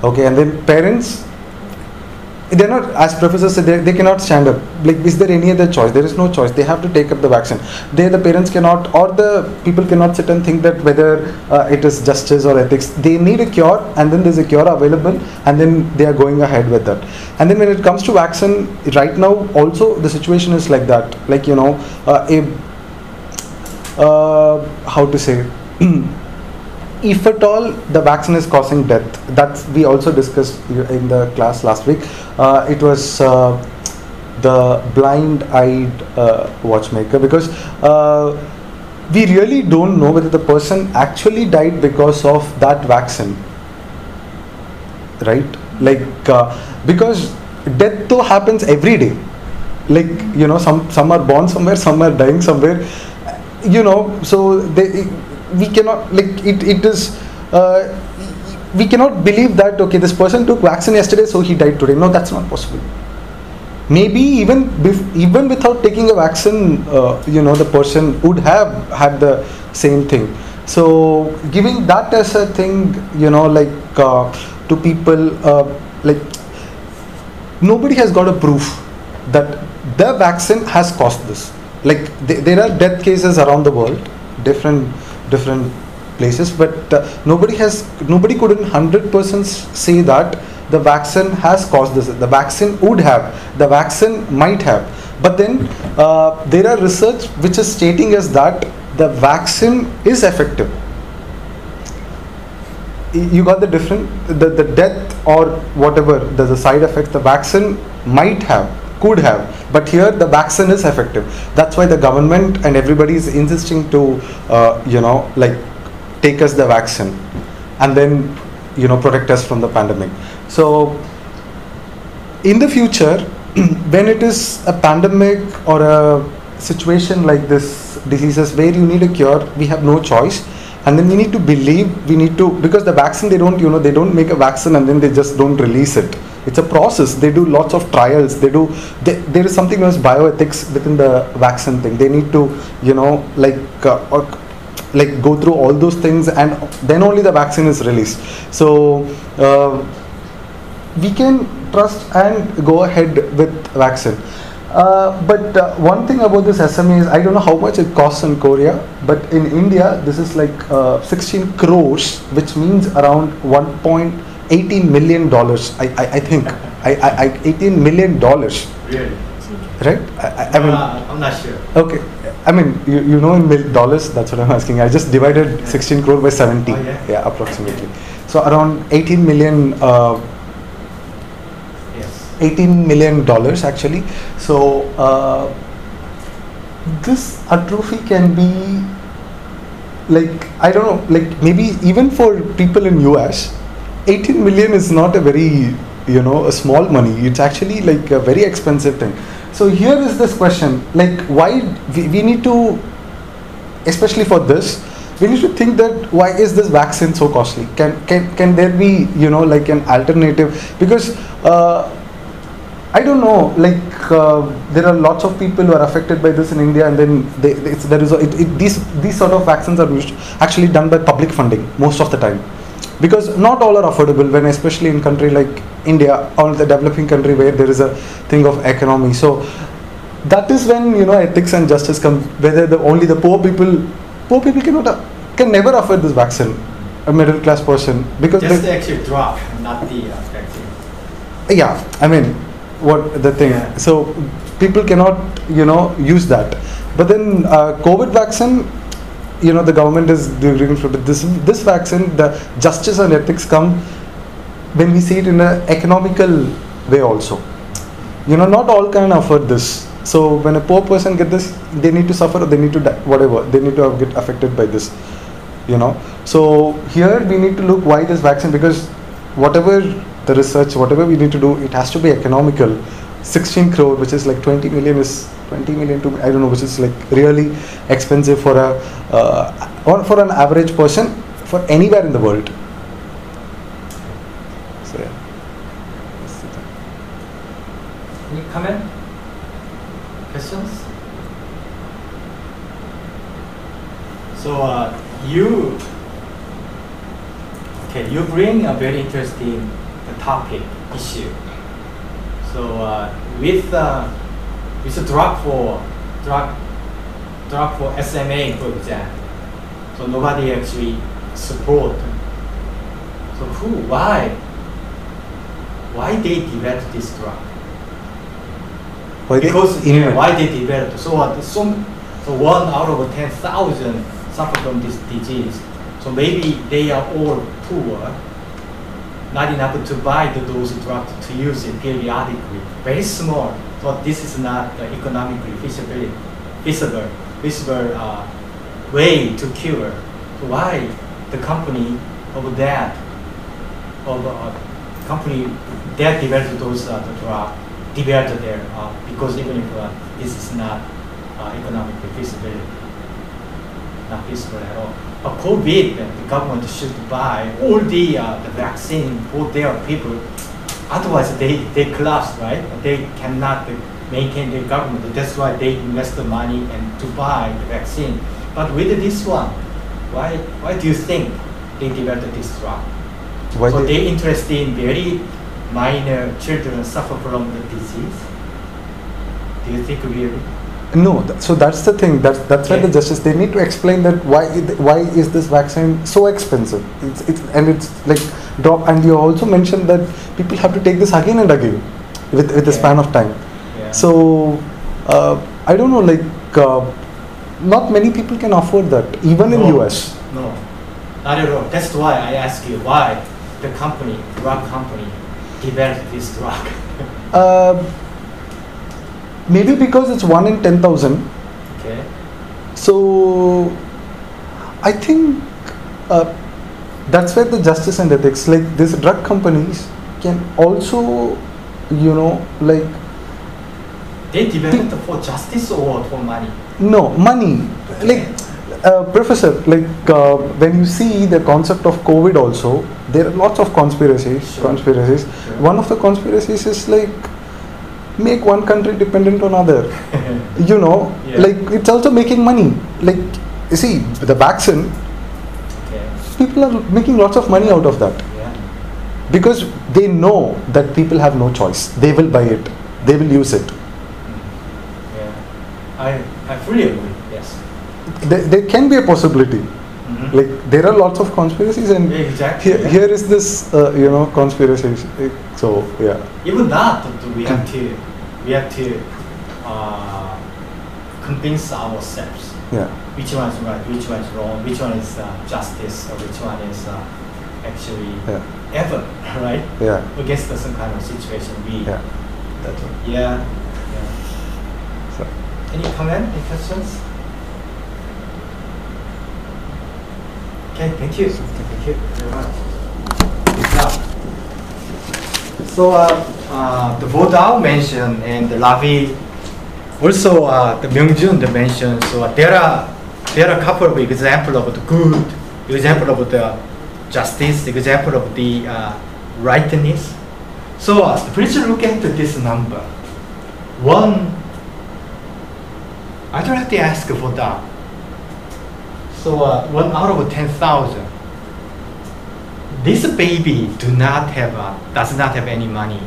[SPEAKER 2] Okay, and then parents they're not as professor said they, they cannot stand up. Like is there any other choice? There is no choice. They have to take up the vaccine. They the parents cannot or the people cannot sit and think that whether uh, it is justice or ethics. They need a cure and then there's a cure available and then they are going ahead with that. And then when it comes to vaccine right now also the situation is like that. Like you know uh, a uh, how to say if at all the vaccine is causing death. That we also discussed in the class last week. Uh, it was uh, the blind-eyed uh, watchmaker because uh, we really don't know whether the person actually died because of that vaccine. Right? Like uh, because death though happens every day. Like you know some some are born somewhere some are dying somewhere. You know so they we cannot like it, it is uh, we cannot believe that okay this person took vaccine yesterday so he died today. No that's not possible. Maybe even even without taking a vaccine uh, you know the person would have had the same thing. So giving that as a thing you know like uh, to people uh, like nobody has got a proof that the vaccine has caused this. Like th- there are death cases around the world different different places but uh, nobody has nobody couldn't 100% say that the vaccine has caused this the vaccine would have the vaccine might have. But then uh, there are research which is stating as that the vaccine is effective. You got the different the, the death or whatever the, the side effects the vaccine might have could have. But here the vaccine is effective. That's why the government and everybody is insisting to uh, you know like take us the vaccine and then you know protect us from the pandemic. So in the future when it is a pandemic or a situation like this diseases where you need a cure we have no choice. And then we need to believe we need to because the vaccine they don't you know they don't make a vaccine and then they just don't release it it's a process. They do lots of trials. They do they, there is something known as bioethics within the vaccine thing. They need to you know like uh, or, like go through all those things and then only the vaccine is released. So uh, we can trust and go ahead with vaccine. Uh, but uh, one thing about this SMA is I don't know how much it costs in Korea, but in India this is like uh, 16 crores, which means around 1. 18 million dollars. I, I, I think I, I, I 18 million dollars.
[SPEAKER 1] Really?
[SPEAKER 2] Right? I, I mean,
[SPEAKER 1] uh, I'm not sure.
[SPEAKER 2] Okay. I mean, you, you know in mil- dollars, that's what I'm asking. I just divided 16 crore by 70.
[SPEAKER 1] Oh, yeah?
[SPEAKER 2] yeah, approximately. So around 18 million, uh,
[SPEAKER 1] Yes.
[SPEAKER 2] 18 million dollars actually. So uh, this atrophy can be like I don't know, like maybe even for people in US, 18 million is not a very you know a small money. It's actually like a very expensive thing. So here is this question: like why we, we need to, especially for this, we need to think that why is this vaccine so costly? Can can can there be you know like an alternative? Because uh, I don't know. Like uh, there are lots of people who are affected by this in India, and then they, there is a, it, it, these these sort of vaccines are actually done by public funding most of the time, because not all are affordable. When especially in country like India or the developing country where there is a thing of economy, so that is when you know ethics and justice come. Whether the only the poor people, poor people cannot uh, can never afford this vaccine, a middle class person because
[SPEAKER 1] Just the actual drug, not the uh, vaccine.
[SPEAKER 2] yeah i mean what the thing
[SPEAKER 1] Yeah.
[SPEAKER 2] so people cannot you know use that but then uh, covid vaccine you know the government is doing this this vaccine the justice and ethics come when we see it in an economical way also. You know not all can afford this. So when a poor person get this they need to suffer or they need to die whatever they need to get affected by this you know. So here we need to look why this vaccine because whatever the research whatever we need to do it has to be economical 16 crore which is like 20 million is 20 million to i don't know which is like really expensive for a uh, or for an average person for anywhere in the world so yeah.
[SPEAKER 1] Any comment? Questions? So uh, you, okay, you bring a very interesting topic issue. So uh, with uh, with a drug for drug drug for SMA, for example, so nobody actually support. So who, why, why they develop this drug?
[SPEAKER 2] Why
[SPEAKER 1] because
[SPEAKER 2] invent-
[SPEAKER 1] yeah, why they developed. So what? So, so one out of ten thousand suffer from this disease. So maybe they are all poor, not enough to buy the, those drugs to use it periodically. Very small. But this is not uh, economically feasible, feasible, feasible uh, way to cure. So why the company of that of uh, company that developed those uh, the drug developed there uh, because even if uh, this is not uh, economically feasible, not feasible at all. But COVID, the government should buy all the uh, the vaccine for their people. Otherwise, they they collapse, right? They cannot maintain their government. That's why they invest the money and to buy the vaccine. But with this one, why why do you think they developed this drug?
[SPEAKER 2] Why
[SPEAKER 1] so
[SPEAKER 2] they-
[SPEAKER 1] they interested in very minor children suffer from the disease. Do you think really?
[SPEAKER 2] No, th- so that's the thing. That's that's why the justice they need to explain that why it- why is this vaccine so expensive? It's, it's and it's like drop. And you also mentioned that people have to take this again and again with with the
[SPEAKER 1] Okay.
[SPEAKER 2] span of time.
[SPEAKER 1] Yeah.
[SPEAKER 2] So uh, I don't know, like uh, not many people can afford that, even in
[SPEAKER 1] No.
[SPEAKER 2] US.
[SPEAKER 1] No, not at all. That's why I ask you why the company, drug company, developed this drug.
[SPEAKER 2] Uh, maybe because it's one in ten thousand.
[SPEAKER 1] okay.
[SPEAKER 2] So I think uh, that's where the justice and ethics, like these drug companies, can also, you know, like
[SPEAKER 1] They developed for justice or for money?
[SPEAKER 2] no money, like. Uh, professor, like uh, when you see the concept of COVID, also there are lots of conspiracies.
[SPEAKER 1] Sure.
[SPEAKER 2] Conspiracies.
[SPEAKER 1] Sure.
[SPEAKER 2] One of the conspiracies is like make one country dependent on other. You know,
[SPEAKER 1] Yeah.
[SPEAKER 2] like it's also making money. Like you see the vaccine,
[SPEAKER 1] okay.
[SPEAKER 2] people are making lots of money out of that
[SPEAKER 1] Yeah.
[SPEAKER 2] because they know that people have no choice they will buy it they will use it mm.
[SPEAKER 1] Yeah. I I fully agree. Yes.
[SPEAKER 2] there, there can be a possibility
[SPEAKER 1] Mhm.
[SPEAKER 2] like there are lots of conspiracies and
[SPEAKER 1] Yeah, exactly.
[SPEAKER 2] here,
[SPEAKER 1] yeah.
[SPEAKER 2] here is this uh, you know conspiracy so yeah
[SPEAKER 1] even that we have to we have to uh, convince ourselves
[SPEAKER 2] yeah
[SPEAKER 1] which one is right, which one is wrong, which one is uh, justice, or which one is uh, actually
[SPEAKER 2] yeah
[SPEAKER 1] ever right
[SPEAKER 2] yeah
[SPEAKER 1] against some kind of situation. We
[SPEAKER 2] yeah that's all.
[SPEAKER 1] yeah. yeah.
[SPEAKER 2] So,
[SPEAKER 1] Any comment? Any questions? Okay, thank you. Thank you very much. Now, so uh, uh, the Vodao mentioned and the Lavi, also uh, the Myungjun mentioned. So uh, there are there are a couple of example of the good, example of the justice, example of the uh, rightness. So uh, please look at this number. One I don't have to ask for that. So uh, one out of ten thousand. This baby do not have uh, does not have any money.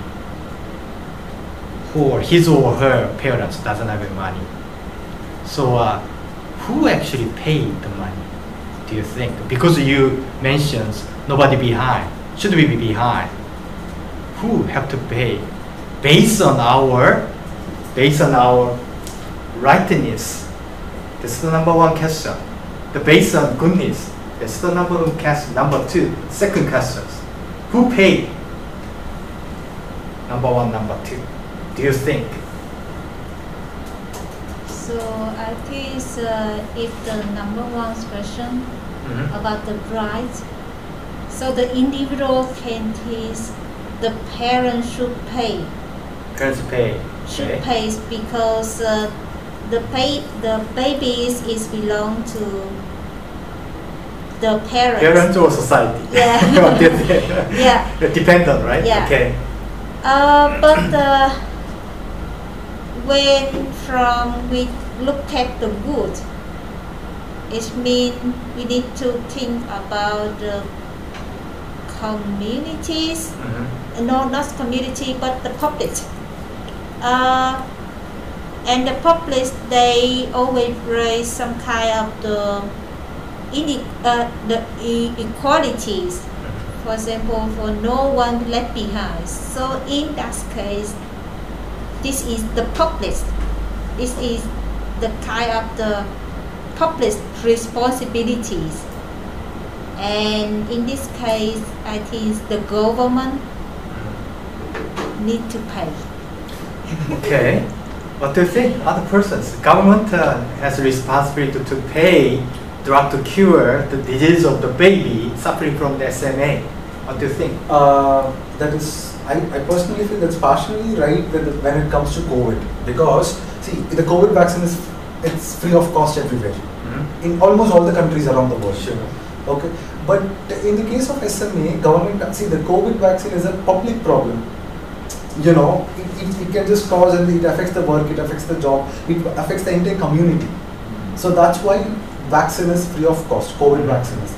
[SPEAKER 1] Or his or her parents doesn't have any money. So uh, who actually paid the money? Do you think? Because you mentioned nobody behind. Should we be behind? Who have to pay? Based on our based on our rightness. This is the number one question. The base on goodness. That's the number one question. Number two, second question. Who paid? Number one, number two. Do you think?
[SPEAKER 3] So I think uh, if the number one question about the bride, so the individual can teach the parents should pay
[SPEAKER 1] Parents pay.
[SPEAKER 3] should
[SPEAKER 1] Okay.
[SPEAKER 3] pay because uh, the pay the babies is belong to the parents.
[SPEAKER 1] Parents or society?
[SPEAKER 3] Yeah. Yeah.
[SPEAKER 1] Dependent, right?
[SPEAKER 3] Yeah.
[SPEAKER 1] Okay.
[SPEAKER 3] Uh, but uh, when from we look at the good, it means we need to think about the communities,
[SPEAKER 1] Mhm.
[SPEAKER 3] no, not community, but the public. Uh, and the public, they always raise some kind of the, ine- uh, the e- equalities. For example, for no one left behind. So in that case, this is the public. This is the kind of the public responsibilities. And in this case, I think the government need to pay.
[SPEAKER 1] Okay. What do you think? Other persons, government uh, has a responsibility to pay drug to cure the disease of the baby suffering from the SMA. What do you think?
[SPEAKER 2] Uh, that is, I, I personally feel that's partially right when, it- when it comes to COVID because see the COVID vaccine is it's free of cost everywhere
[SPEAKER 1] Mhm.
[SPEAKER 2] in almost all the countries around the world.
[SPEAKER 1] Sure.
[SPEAKER 2] Okay, but in the case of SMA, government see the COVID vaccine is a public problem. You know, it, it, it can just cause and it affects the work, it affects the job, it affects the entire community. So that's why vaccine is free of cost. COVID vaccine is.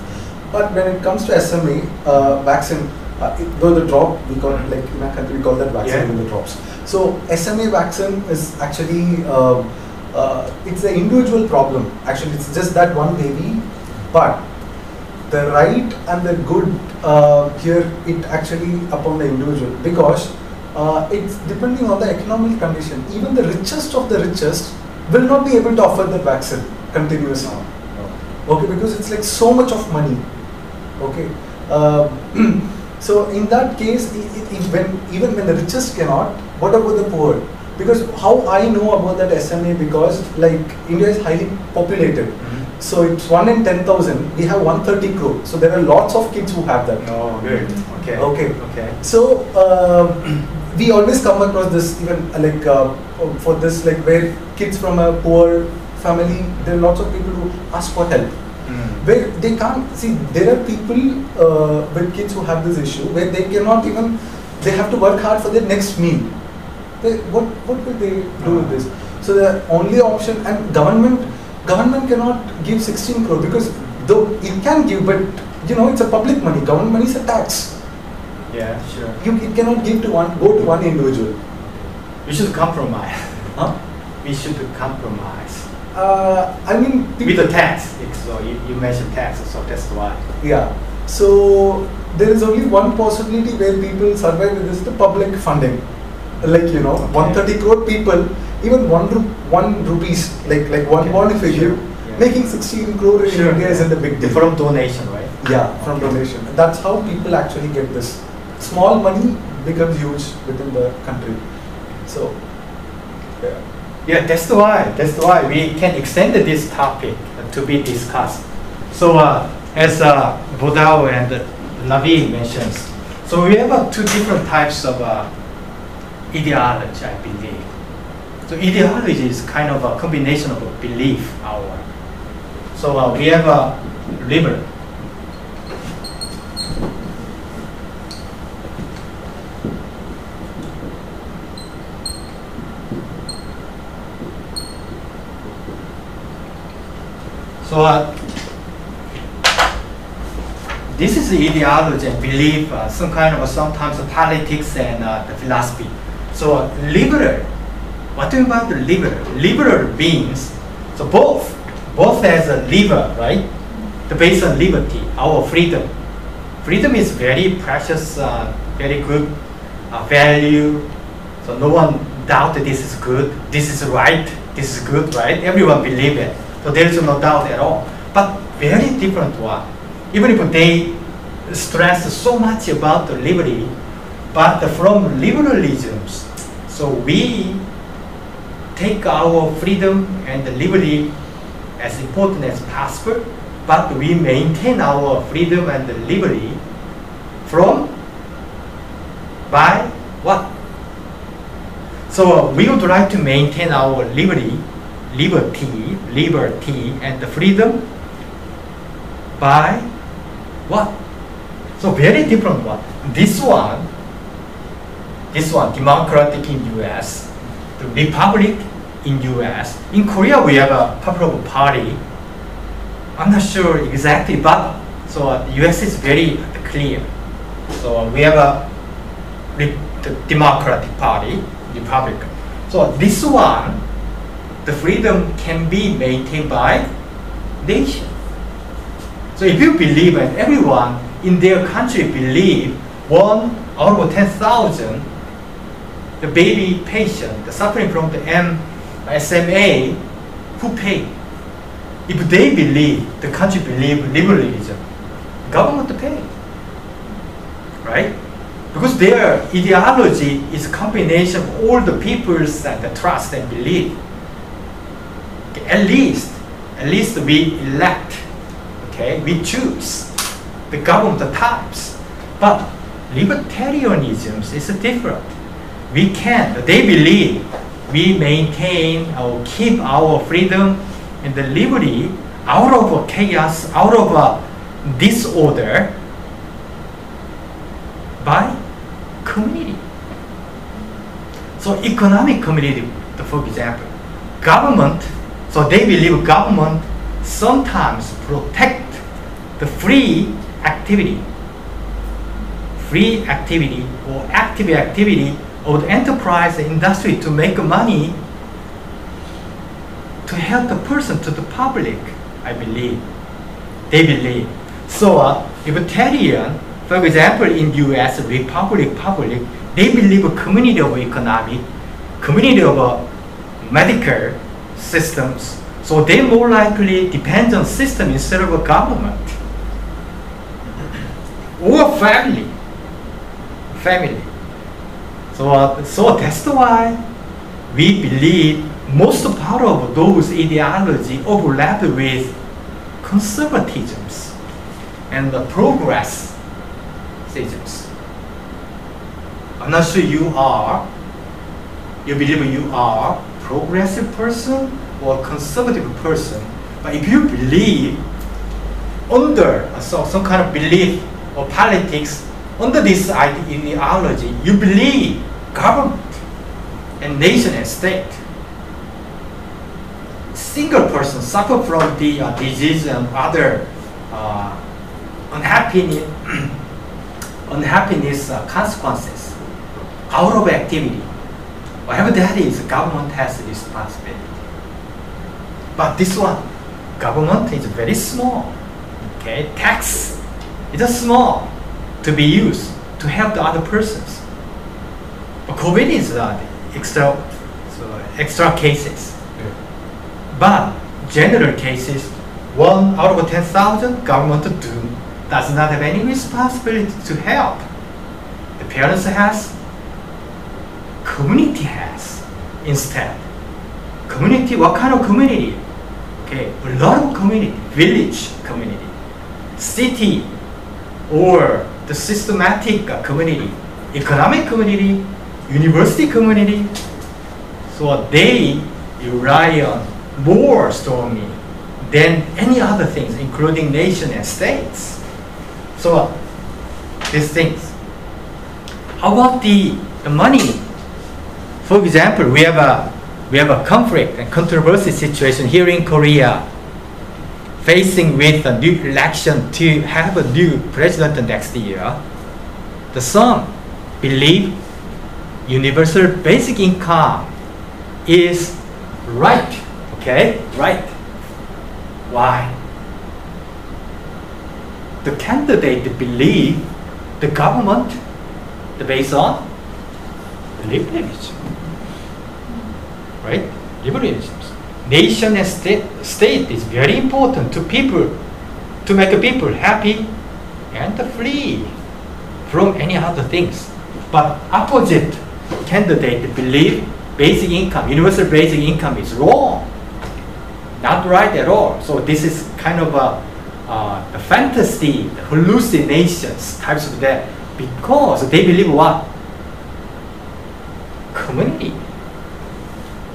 [SPEAKER 2] But when it comes to SMA uh, vaccine, uh, it, though the drop we call it, like in our country we call that vaccine
[SPEAKER 1] Yeah.
[SPEAKER 2] in the drops. So SMA vaccine is actually uh, uh, it's an individual problem. Actually, it's just that one baby, but the right and the good uh, here it actually upon the individual because uh, it's depending on the economic condition. Even the richest of the richest will not be able to offer the vaccine continuously. Okay, because it's like so much of money. Okay, uh, so in that case, i i i- when even when the richest cannot, what about the poor? Because how I know about that SMA because like India is highly populated.
[SPEAKER 1] Mhm.
[SPEAKER 2] So it's one in 10,000. We have 130 crore. So there are lots of kids who have that.
[SPEAKER 1] Oh, good. Okay.
[SPEAKER 2] Okay.
[SPEAKER 1] Okay.
[SPEAKER 2] So uh, we always come across this even uh, like uh, for this like where kids from a poor family, there are lots of people who ask for help.
[SPEAKER 1] Mm.
[SPEAKER 2] Where they can't see there are people uh, with kids who have this issue where they cannot even they have to work hard for their next meal. They, what what will they do with this? So the only option and government government cannot give 16 crore because though it can give but you know it's a public money government money is a tax
[SPEAKER 1] Yeah, sure.
[SPEAKER 2] you it cannot give to one go to one individual
[SPEAKER 1] We should compromise.
[SPEAKER 2] huh?
[SPEAKER 1] We should compromise
[SPEAKER 2] uh, I mean
[SPEAKER 1] with the tax. So you, you mentioned tax, so that's why.
[SPEAKER 2] yeah so there is only one possibility where people survive with this the public funding like you know
[SPEAKER 1] Okay.
[SPEAKER 2] 130 crore people even one ru- one rupees like like one bond if you
[SPEAKER 1] sure,
[SPEAKER 2] give
[SPEAKER 1] yeah.
[SPEAKER 2] making 16 crore in India isn't a big deal
[SPEAKER 1] From donation, right?
[SPEAKER 2] yeah from
[SPEAKER 1] Okay.
[SPEAKER 2] donation that's how people actually get this small money becomes huge within the country so yeah
[SPEAKER 1] Yeah, that's why. That's why we can extend this topic to be discussed. So, uh, as uh, Bodao and Navi mentions, so we have uh, two different types of uh, ideology, I believe. So, ideology is kind of a combination of a belief. Our so uh, we have a liberal. So uh, this is ideology and belief, uh, some kind of sometimes politics and uh, the philosophy. So uh, liberal, what do you by the liberal? Liberal means so both, both as a liver, right? The based on liberty, our freedom. Freedom is very precious, very good value. So no one doubt that this is good, this is right, this is good, right? Everyone believe it. So there is no doubt at all. But very different one. Even if they stress so much about the liberty, but from liberalisms, so we take our freedom and liberty as important as possible, but we maintain our freedom and liberty from by what? So we would like to maintain our liberty, liberty, liberty, and the freedom by what? So very different one. This one, this one, democratic in U.S., the republic in U.S. In Korea, we have a Popular Party. I'm not sure exactly, but so U.S. is very clear. So we have a the Democratic Party, Republican. So this one, the freedom can be maintained by nation. So if you believe and everyone in their country believe one out of 10,000, the baby patient the suffering from the M, SMA, who pay? If they believe, the country believe liberalism, government pay. Right? Because their ideology is a combination of all the people's and the trust and belief. At least, at least we elect, okay, we choose the government types. But libertarianism is different. We can, they believe we maintain or keep our freedom and the liberty out of chaos, out of disorder by community. So economic community, for example, government, so they believe government sometimes protect the free activity, free activity or active activity of the enterprise industry to make money to help the person to the public, I believe. They believe. So uh, libertarian, for example, in U.S. Republic Public, they believe a community of economy, community of uh, medical systems. So they more likely depend on system instead of a government or family. Family. So, uh, so that's why we believe most part of those ideology overlap with conservatisms and the progress systems. I'm not sure you are, you believe you are progressive person or conservative person, but if you believe under so, some kind of belief or politics, under this ideology, you believe government and nation and state single person suffer from the uh, disease and other uh, unhappiness, unhappiness uh, consequences out of activity. Whatever that is, government has responsibility. But this one, government is very small. Okay, tax is small to be used to help the other persons. But COVID is uh, extra, so extra cases. But general cases, one out of 10,000 government do, does not have any responsibility to help. The parents has, community has instead. Community, what kind of community? Okay, a lot of community, village community, city, or the systematic community, economic community, university community. So they rely on more stormy than any other things, including nation and states. So these things. How about the, the money? For example, we have a we have a conflict and controversy situation here in Korea, facing with a new election to have a new president next year. The some believe universal basic income is right Okay, right. Why? The candidate believe the government the based on liberalism. Right? Liberalism. Nation and state, state is very important to people to make people happy and free from any other things. But opposite candidate believe basic income, universal basic income is wrong not right at all. So this is kind of a, uh, a fantasy, hallucinations types of that because they believe what? Community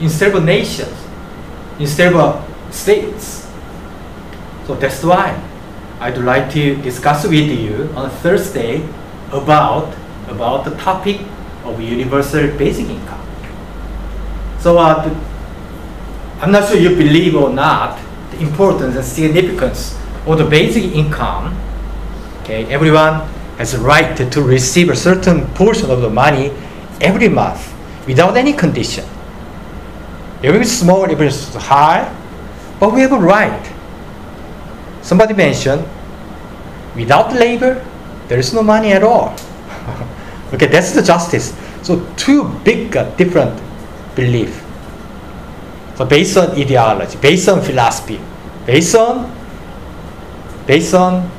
[SPEAKER 1] instead of nations, instead of states. So that's why I'd like to discuss with you on Thursday about about the topic of universal basic income. So uh, I'm not sure you believe or not. the importance and significance of the basic income, okay, everyone has a right to receive a certain portion of the money every month without any condition. If it's small, if it's high, but we have a right. Somebody mentioned, without labor, there is no money at all. okay, that's the justice. So two big uh, different belief. So based on ideology, based on philosophy, based on based on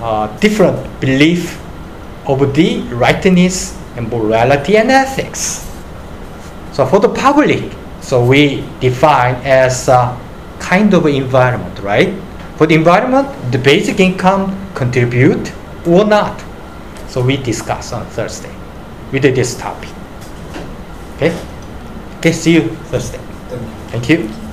[SPEAKER 1] uh, different belief of the rightness and morality and ethics. So for the public, so we define as a kind of environment, right? For the environment, the basic income contribute or not. So we discuss on Thursday with this topic. Okay? Okay, see you Thursday. Thank you.